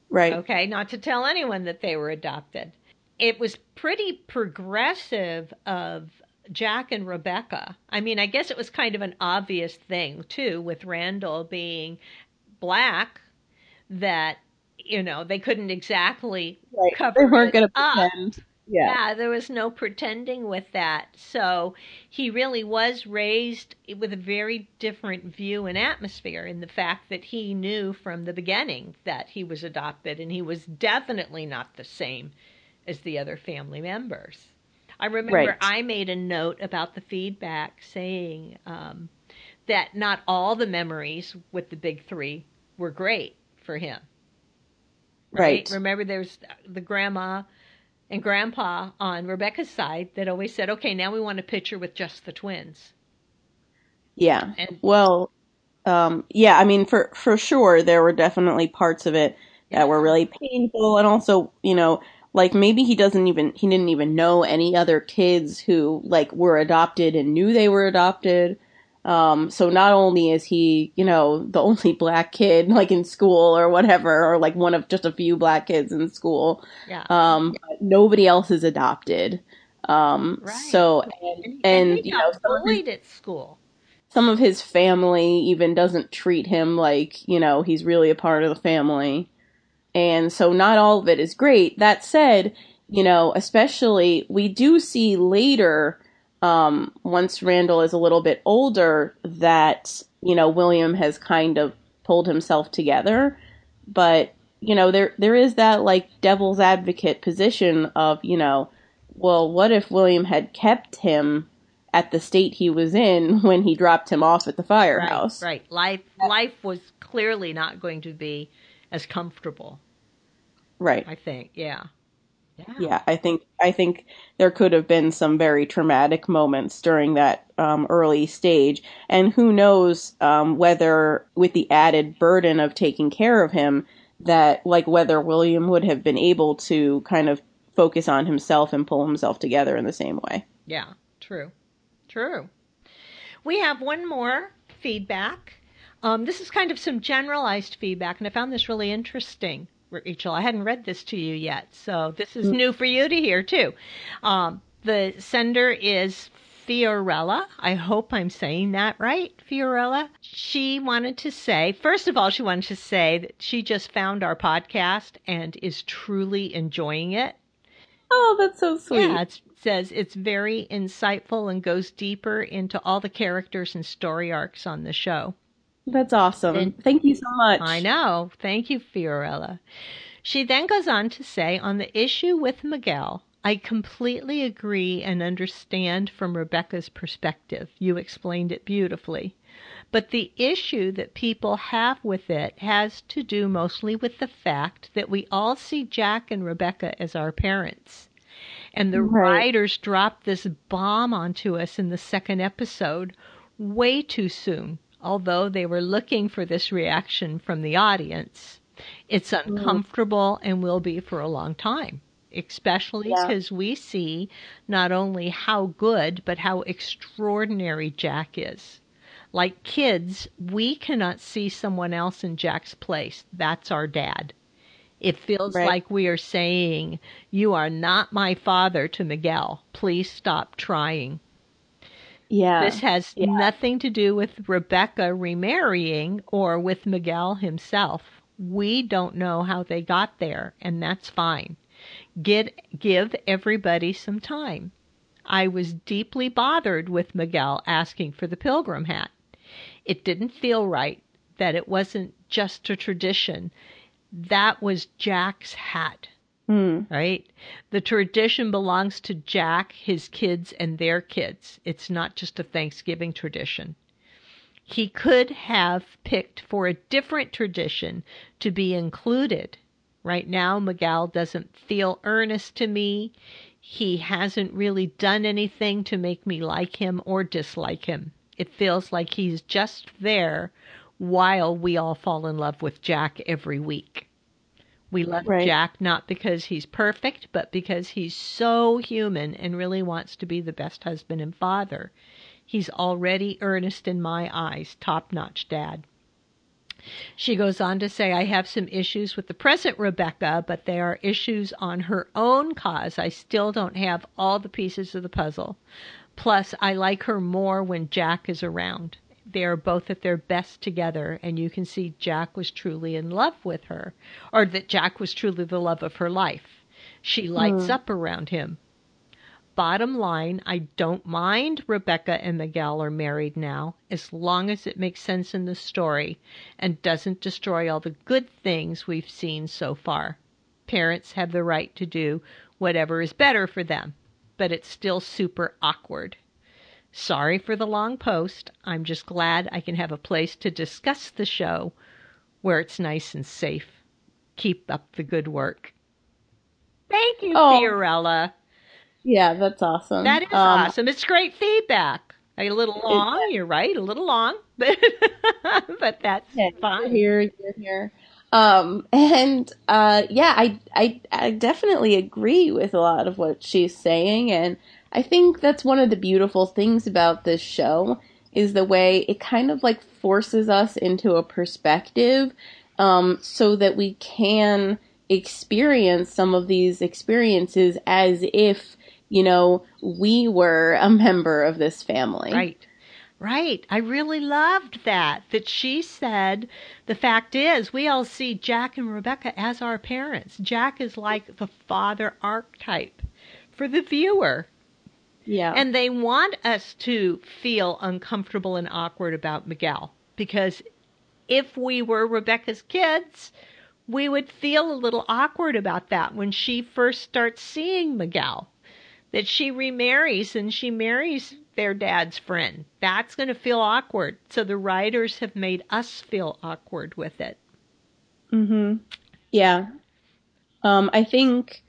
Right. Okay, not to tell anyone that they were adopted. It was pretty progressive of Jack and Rebecca. I mean, I guess it was kind of an obvious thing too with Randall being black that you know they couldn't exactly right. cover. They weren't going to pretend. Yeah. yeah, there was no pretending with that. So he really was raised with a very different view and atmosphere in the fact that he knew from the beginning that he was adopted and he was definitely not the same as the other family members. I remember right. I made a note about the feedback saying um, that not all the memories with the big three were great for him. Right. right. Remember, there's the grandma and grandpa on Rebecca's side that always said, okay, now we want a picture with just the twins. Yeah. And, well, um, yeah, I mean, for, for sure, there were definitely parts of it that yeah. were really painful. And also, you know, like maybe he doesn't even, he didn't even know any other kids who like were adopted and knew they were adopted. Um, so not only is he, you know, the only black kid like in school or whatever, or like one of just a few black kids in school. Yeah. Um, nobody else is adopted. Um, right. so and, and, and you know, bullied his, at school. Some of his family even doesn't treat him like you know he's really a part of the family, and so not all of it is great. That said, you know, especially we do see later um, once Randall is a little bit older that, you know, William has kind of pulled himself together. But, you know, there there is that like devil's advocate position of, you know, well, what if William had kept him at the state he was in when he dropped him off at the firehouse? Right, right. Life life was clearly not going to be as comfortable. Right. I think, yeah. Yeah. yeah, I think I think there could have been some very traumatic moments during that um, early stage, and who knows um, whether, with the added burden of taking care of him, that like whether William would have been able to kind of focus on himself and pull himself together in the same way. Yeah, true, true. We have one more feedback. Um, this is kind of some generalized feedback, and I found this really interesting. Rachel. I hadn't read this to you yet, so this is mm. new for you to hear too. Um, the sender is Fiorella. I hope I'm saying that right, Fiorella. She wanted to say, first of all, she wanted to say that she just found our podcast and is truly enjoying it. Oh, that's so sweet. Yeah, it says it's very insightful and goes deeper into all the characters and story arcs on the show. That's awesome. And Thank you so much. I know. Thank you, Fiorella. She then goes on to say on the issue with Miguel, I completely agree and understand from Rebecca's perspective. You explained it beautifully. But the issue that people have with it has to do mostly with the fact that we all see Jack and Rebecca as our parents. And the right. writers dropped this bomb onto us in the second episode way too soon although they were looking for this reaction from the audience, it's mm-hmm. uncomfortable and will be for a long time, especially because yeah. we see not only how good, but how extraordinary Jack is. Like kids, we cannot see someone else in Jack's place. That's our dad. It feels right. like we are saying, You are not my father to Miguel. Please stop trying. Yeah. This has yeah. nothing to do with Rebecca remarrying or with Miguel himself. We don't know how they got there, and that's fine. Get, give everybody some time. I was deeply bothered with Miguel asking for the pilgrim hat. It didn't feel right that it wasn't just a tradition. That was Jack's hat. Mm. Right? The tradition belongs to Jack, his kids, and their kids. It's not just a Thanksgiving tradition. He could have picked for a different tradition to be included. Right now, Miguel doesn't feel earnest to me. He hasn't really done anything to make me like him or dislike him. It feels like he's just there while we all fall in love with Jack every week. We love right. Jack not because he's perfect, but because he's so human and really wants to be the best husband and father. He's already earnest in my eyes, top notch dad. She goes on to say, I have some issues with the present Rebecca, but they are issues on her own cause. I still don't have all the pieces of the puzzle. Plus, I like her more when Jack is around they are both at their best together, and you can see Jack was truly in love with her, or that Jack was truly the love of her life. She lights mm. up around him. Bottom line, I don't mind Rebecca and Miguel are married now, as long as it makes sense in the story and doesn't destroy all the good things we've seen so far. Parents have the right to do whatever is better for them, but it's still super awkward. Sorry for the long post. I'm just glad I can have a place to discuss the show where it's nice and safe. Keep up the good work. Thank you, oh. Fiorella. Yeah, that's awesome. That is um, awesome. It's great feedback. A little long, you're right, a little long, but but that's yeah, fine. Here, you're here. Um, and uh, yeah, I, I I definitely agree with a lot of what she's saying, and I think that's one of the beautiful things about this show is the way it kind of like forces us into a perspective um, so that we can experience some of these experiences as if, you know, we were a member of this family. Right. Right. I really loved that. That she said the fact is we all see Jack and Rebecca as our parents. Jack is like the father archetype for the viewer. Yeah. And they want us to feel uncomfortable and awkward about Miguel because if we were Rebecca's kids, we would feel a little awkward about that when she first starts seeing Miguel. That she remarries and she marries their dad's friend. That's going to feel awkward. So the writers have made us feel awkward with it. Mhm. Yeah. Um I think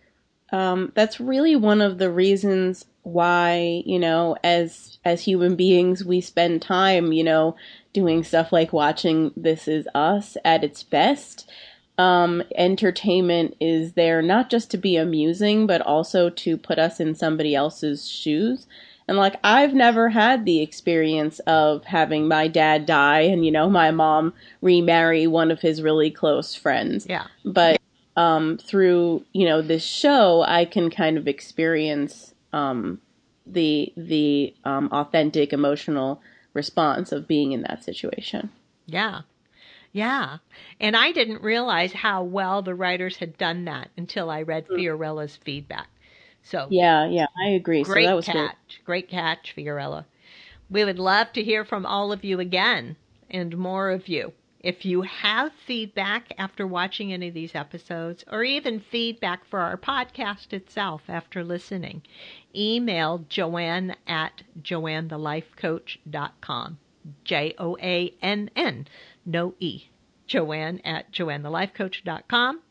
um that's really one of the reasons why, you know, as as human beings we spend time, you know, doing stuff like watching This Is Us at its best. Um, entertainment is there not just to be amusing, but also to put us in somebody else's shoes. And like, I've never had the experience of having my dad die and, you know, my mom remarry one of his really close friends. Yeah. But, um, through, you know, this show, I can kind of experience, um, the, the, um, authentic emotional response of being in that situation. Yeah. Yeah. And I didn't realize how well the writers had done that until I read mm. Fiorella's feedback. So Yeah, yeah, I agree. Great so that was catch. Great. great catch, Fiorella. We would love to hear from all of you again and more of you. If you have feedback after watching any of these episodes, or even feedback for our podcast itself after listening, email joanne at joannethelifecoach.com. J O A N N, no E. Joanne at joannethelifecoach.com.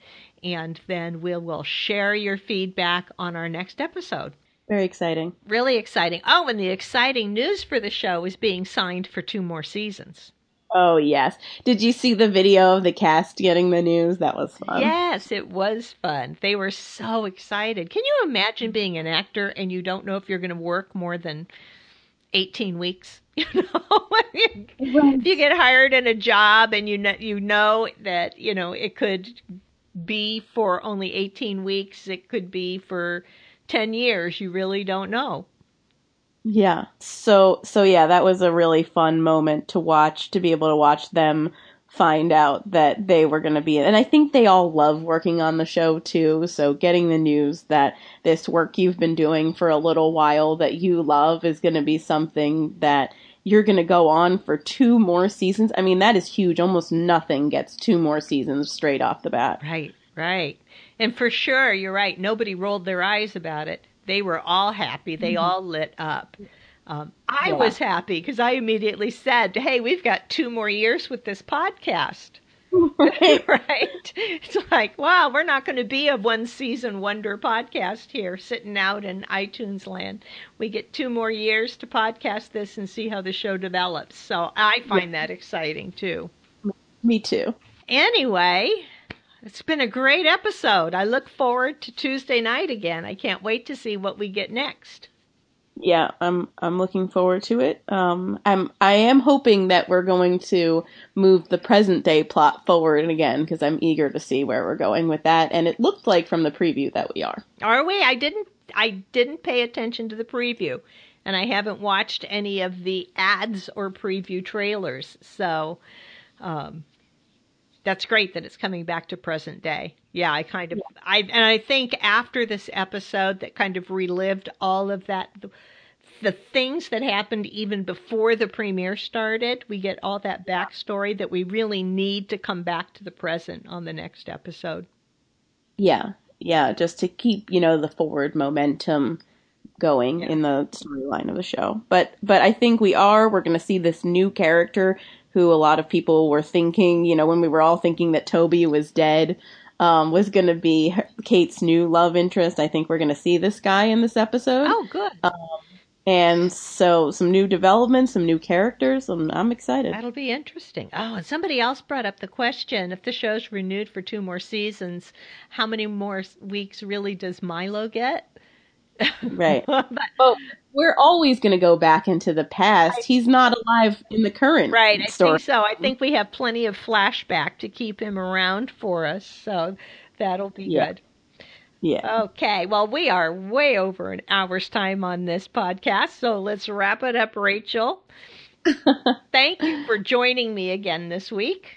And then we will share your feedback on our next episode. Very exciting. Really exciting. Oh, and the exciting news for the show is being signed for two more seasons. Oh yes. Did you see the video of the cast getting the news? That was fun. Yes, it was fun. They were so excited. Can you imagine being an actor and you don't know if you're going to work more than 18 weeks? You know, if you get hired in a job and you know, you know that, you know, it could be for only 18 weeks, it could be for 10 years, you really don't know. Yeah. So so yeah, that was a really fun moment to watch to be able to watch them find out that they were going to be. And I think they all love working on the show too. So getting the news that this work you've been doing for a little while that you love is going to be something that you're going to go on for two more seasons. I mean, that is huge. Almost nothing gets two more seasons straight off the bat. Right, right. And for sure, you're right. Nobody rolled their eyes about it they were all happy. They mm-hmm. all lit up. Um, I yeah. was happy because I immediately said, "Hey, we've got two more years with this podcast." Right. right? It's like, wow, we're not going to be a one season wonder podcast here sitting out in iTunes land. We get two more years to podcast this and see how the show develops. So I find yeah. that exciting too. Me too. Anyway, it's been a great episode. I look forward to Tuesday night again. I can't wait to see what we get next. Yeah, I'm I'm looking forward to it. Um, I'm I am hoping that we're going to move the present day plot forward again because I'm eager to see where we're going with that. And it looked like from the preview that we are. Are we? I didn't I didn't pay attention to the preview, and I haven't watched any of the ads or preview trailers. So, um, that's great that it's coming back to present day. Yeah, I kind of. I and I think after this episode that kind of relived all of that the, the, things that happened even before the premiere started, we get all that backstory that we really need to come back to the present on the next episode. Yeah. Yeah, just to keep, you know, the forward momentum going yeah. in the storyline of the show. But but I think we are we're going to see this new character who a lot of people were thinking, you know, when we were all thinking that Toby was dead, um, was going to be Kate's new love interest. I think we're going to see this guy in this episode. Oh, good. Um, and so some new developments, some new characters. I'm, I'm excited. That'll be interesting. Oh, and somebody else brought up the question: if the show's renewed for two more seasons, how many more weeks really does Milo get? Right. but, oh, we're always going to go back into the past. I, He's not alive in the current right. Story. I think so. I think we have plenty of flashback to keep him around for us, so that'll be yeah. good. Yeah. Okay. Well, we are way over an hour's time on this podcast, so let's wrap it up, Rachel. Thank you for joining me again this week.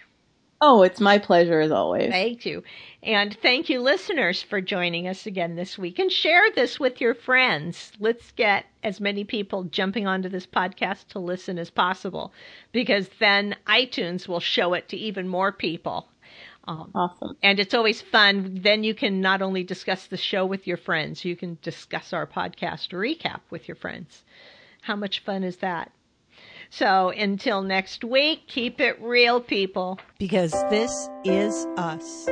Oh, it's my pleasure as always. Thank you. And thank you, listeners, for joining us again this week. And share this with your friends. Let's get as many people jumping onto this podcast to listen as possible because then iTunes will show it to even more people. Um, awesome. And it's always fun. Then you can not only discuss the show with your friends, you can discuss our podcast recap with your friends. How much fun is that? So until next week, keep it real, people, because this is us.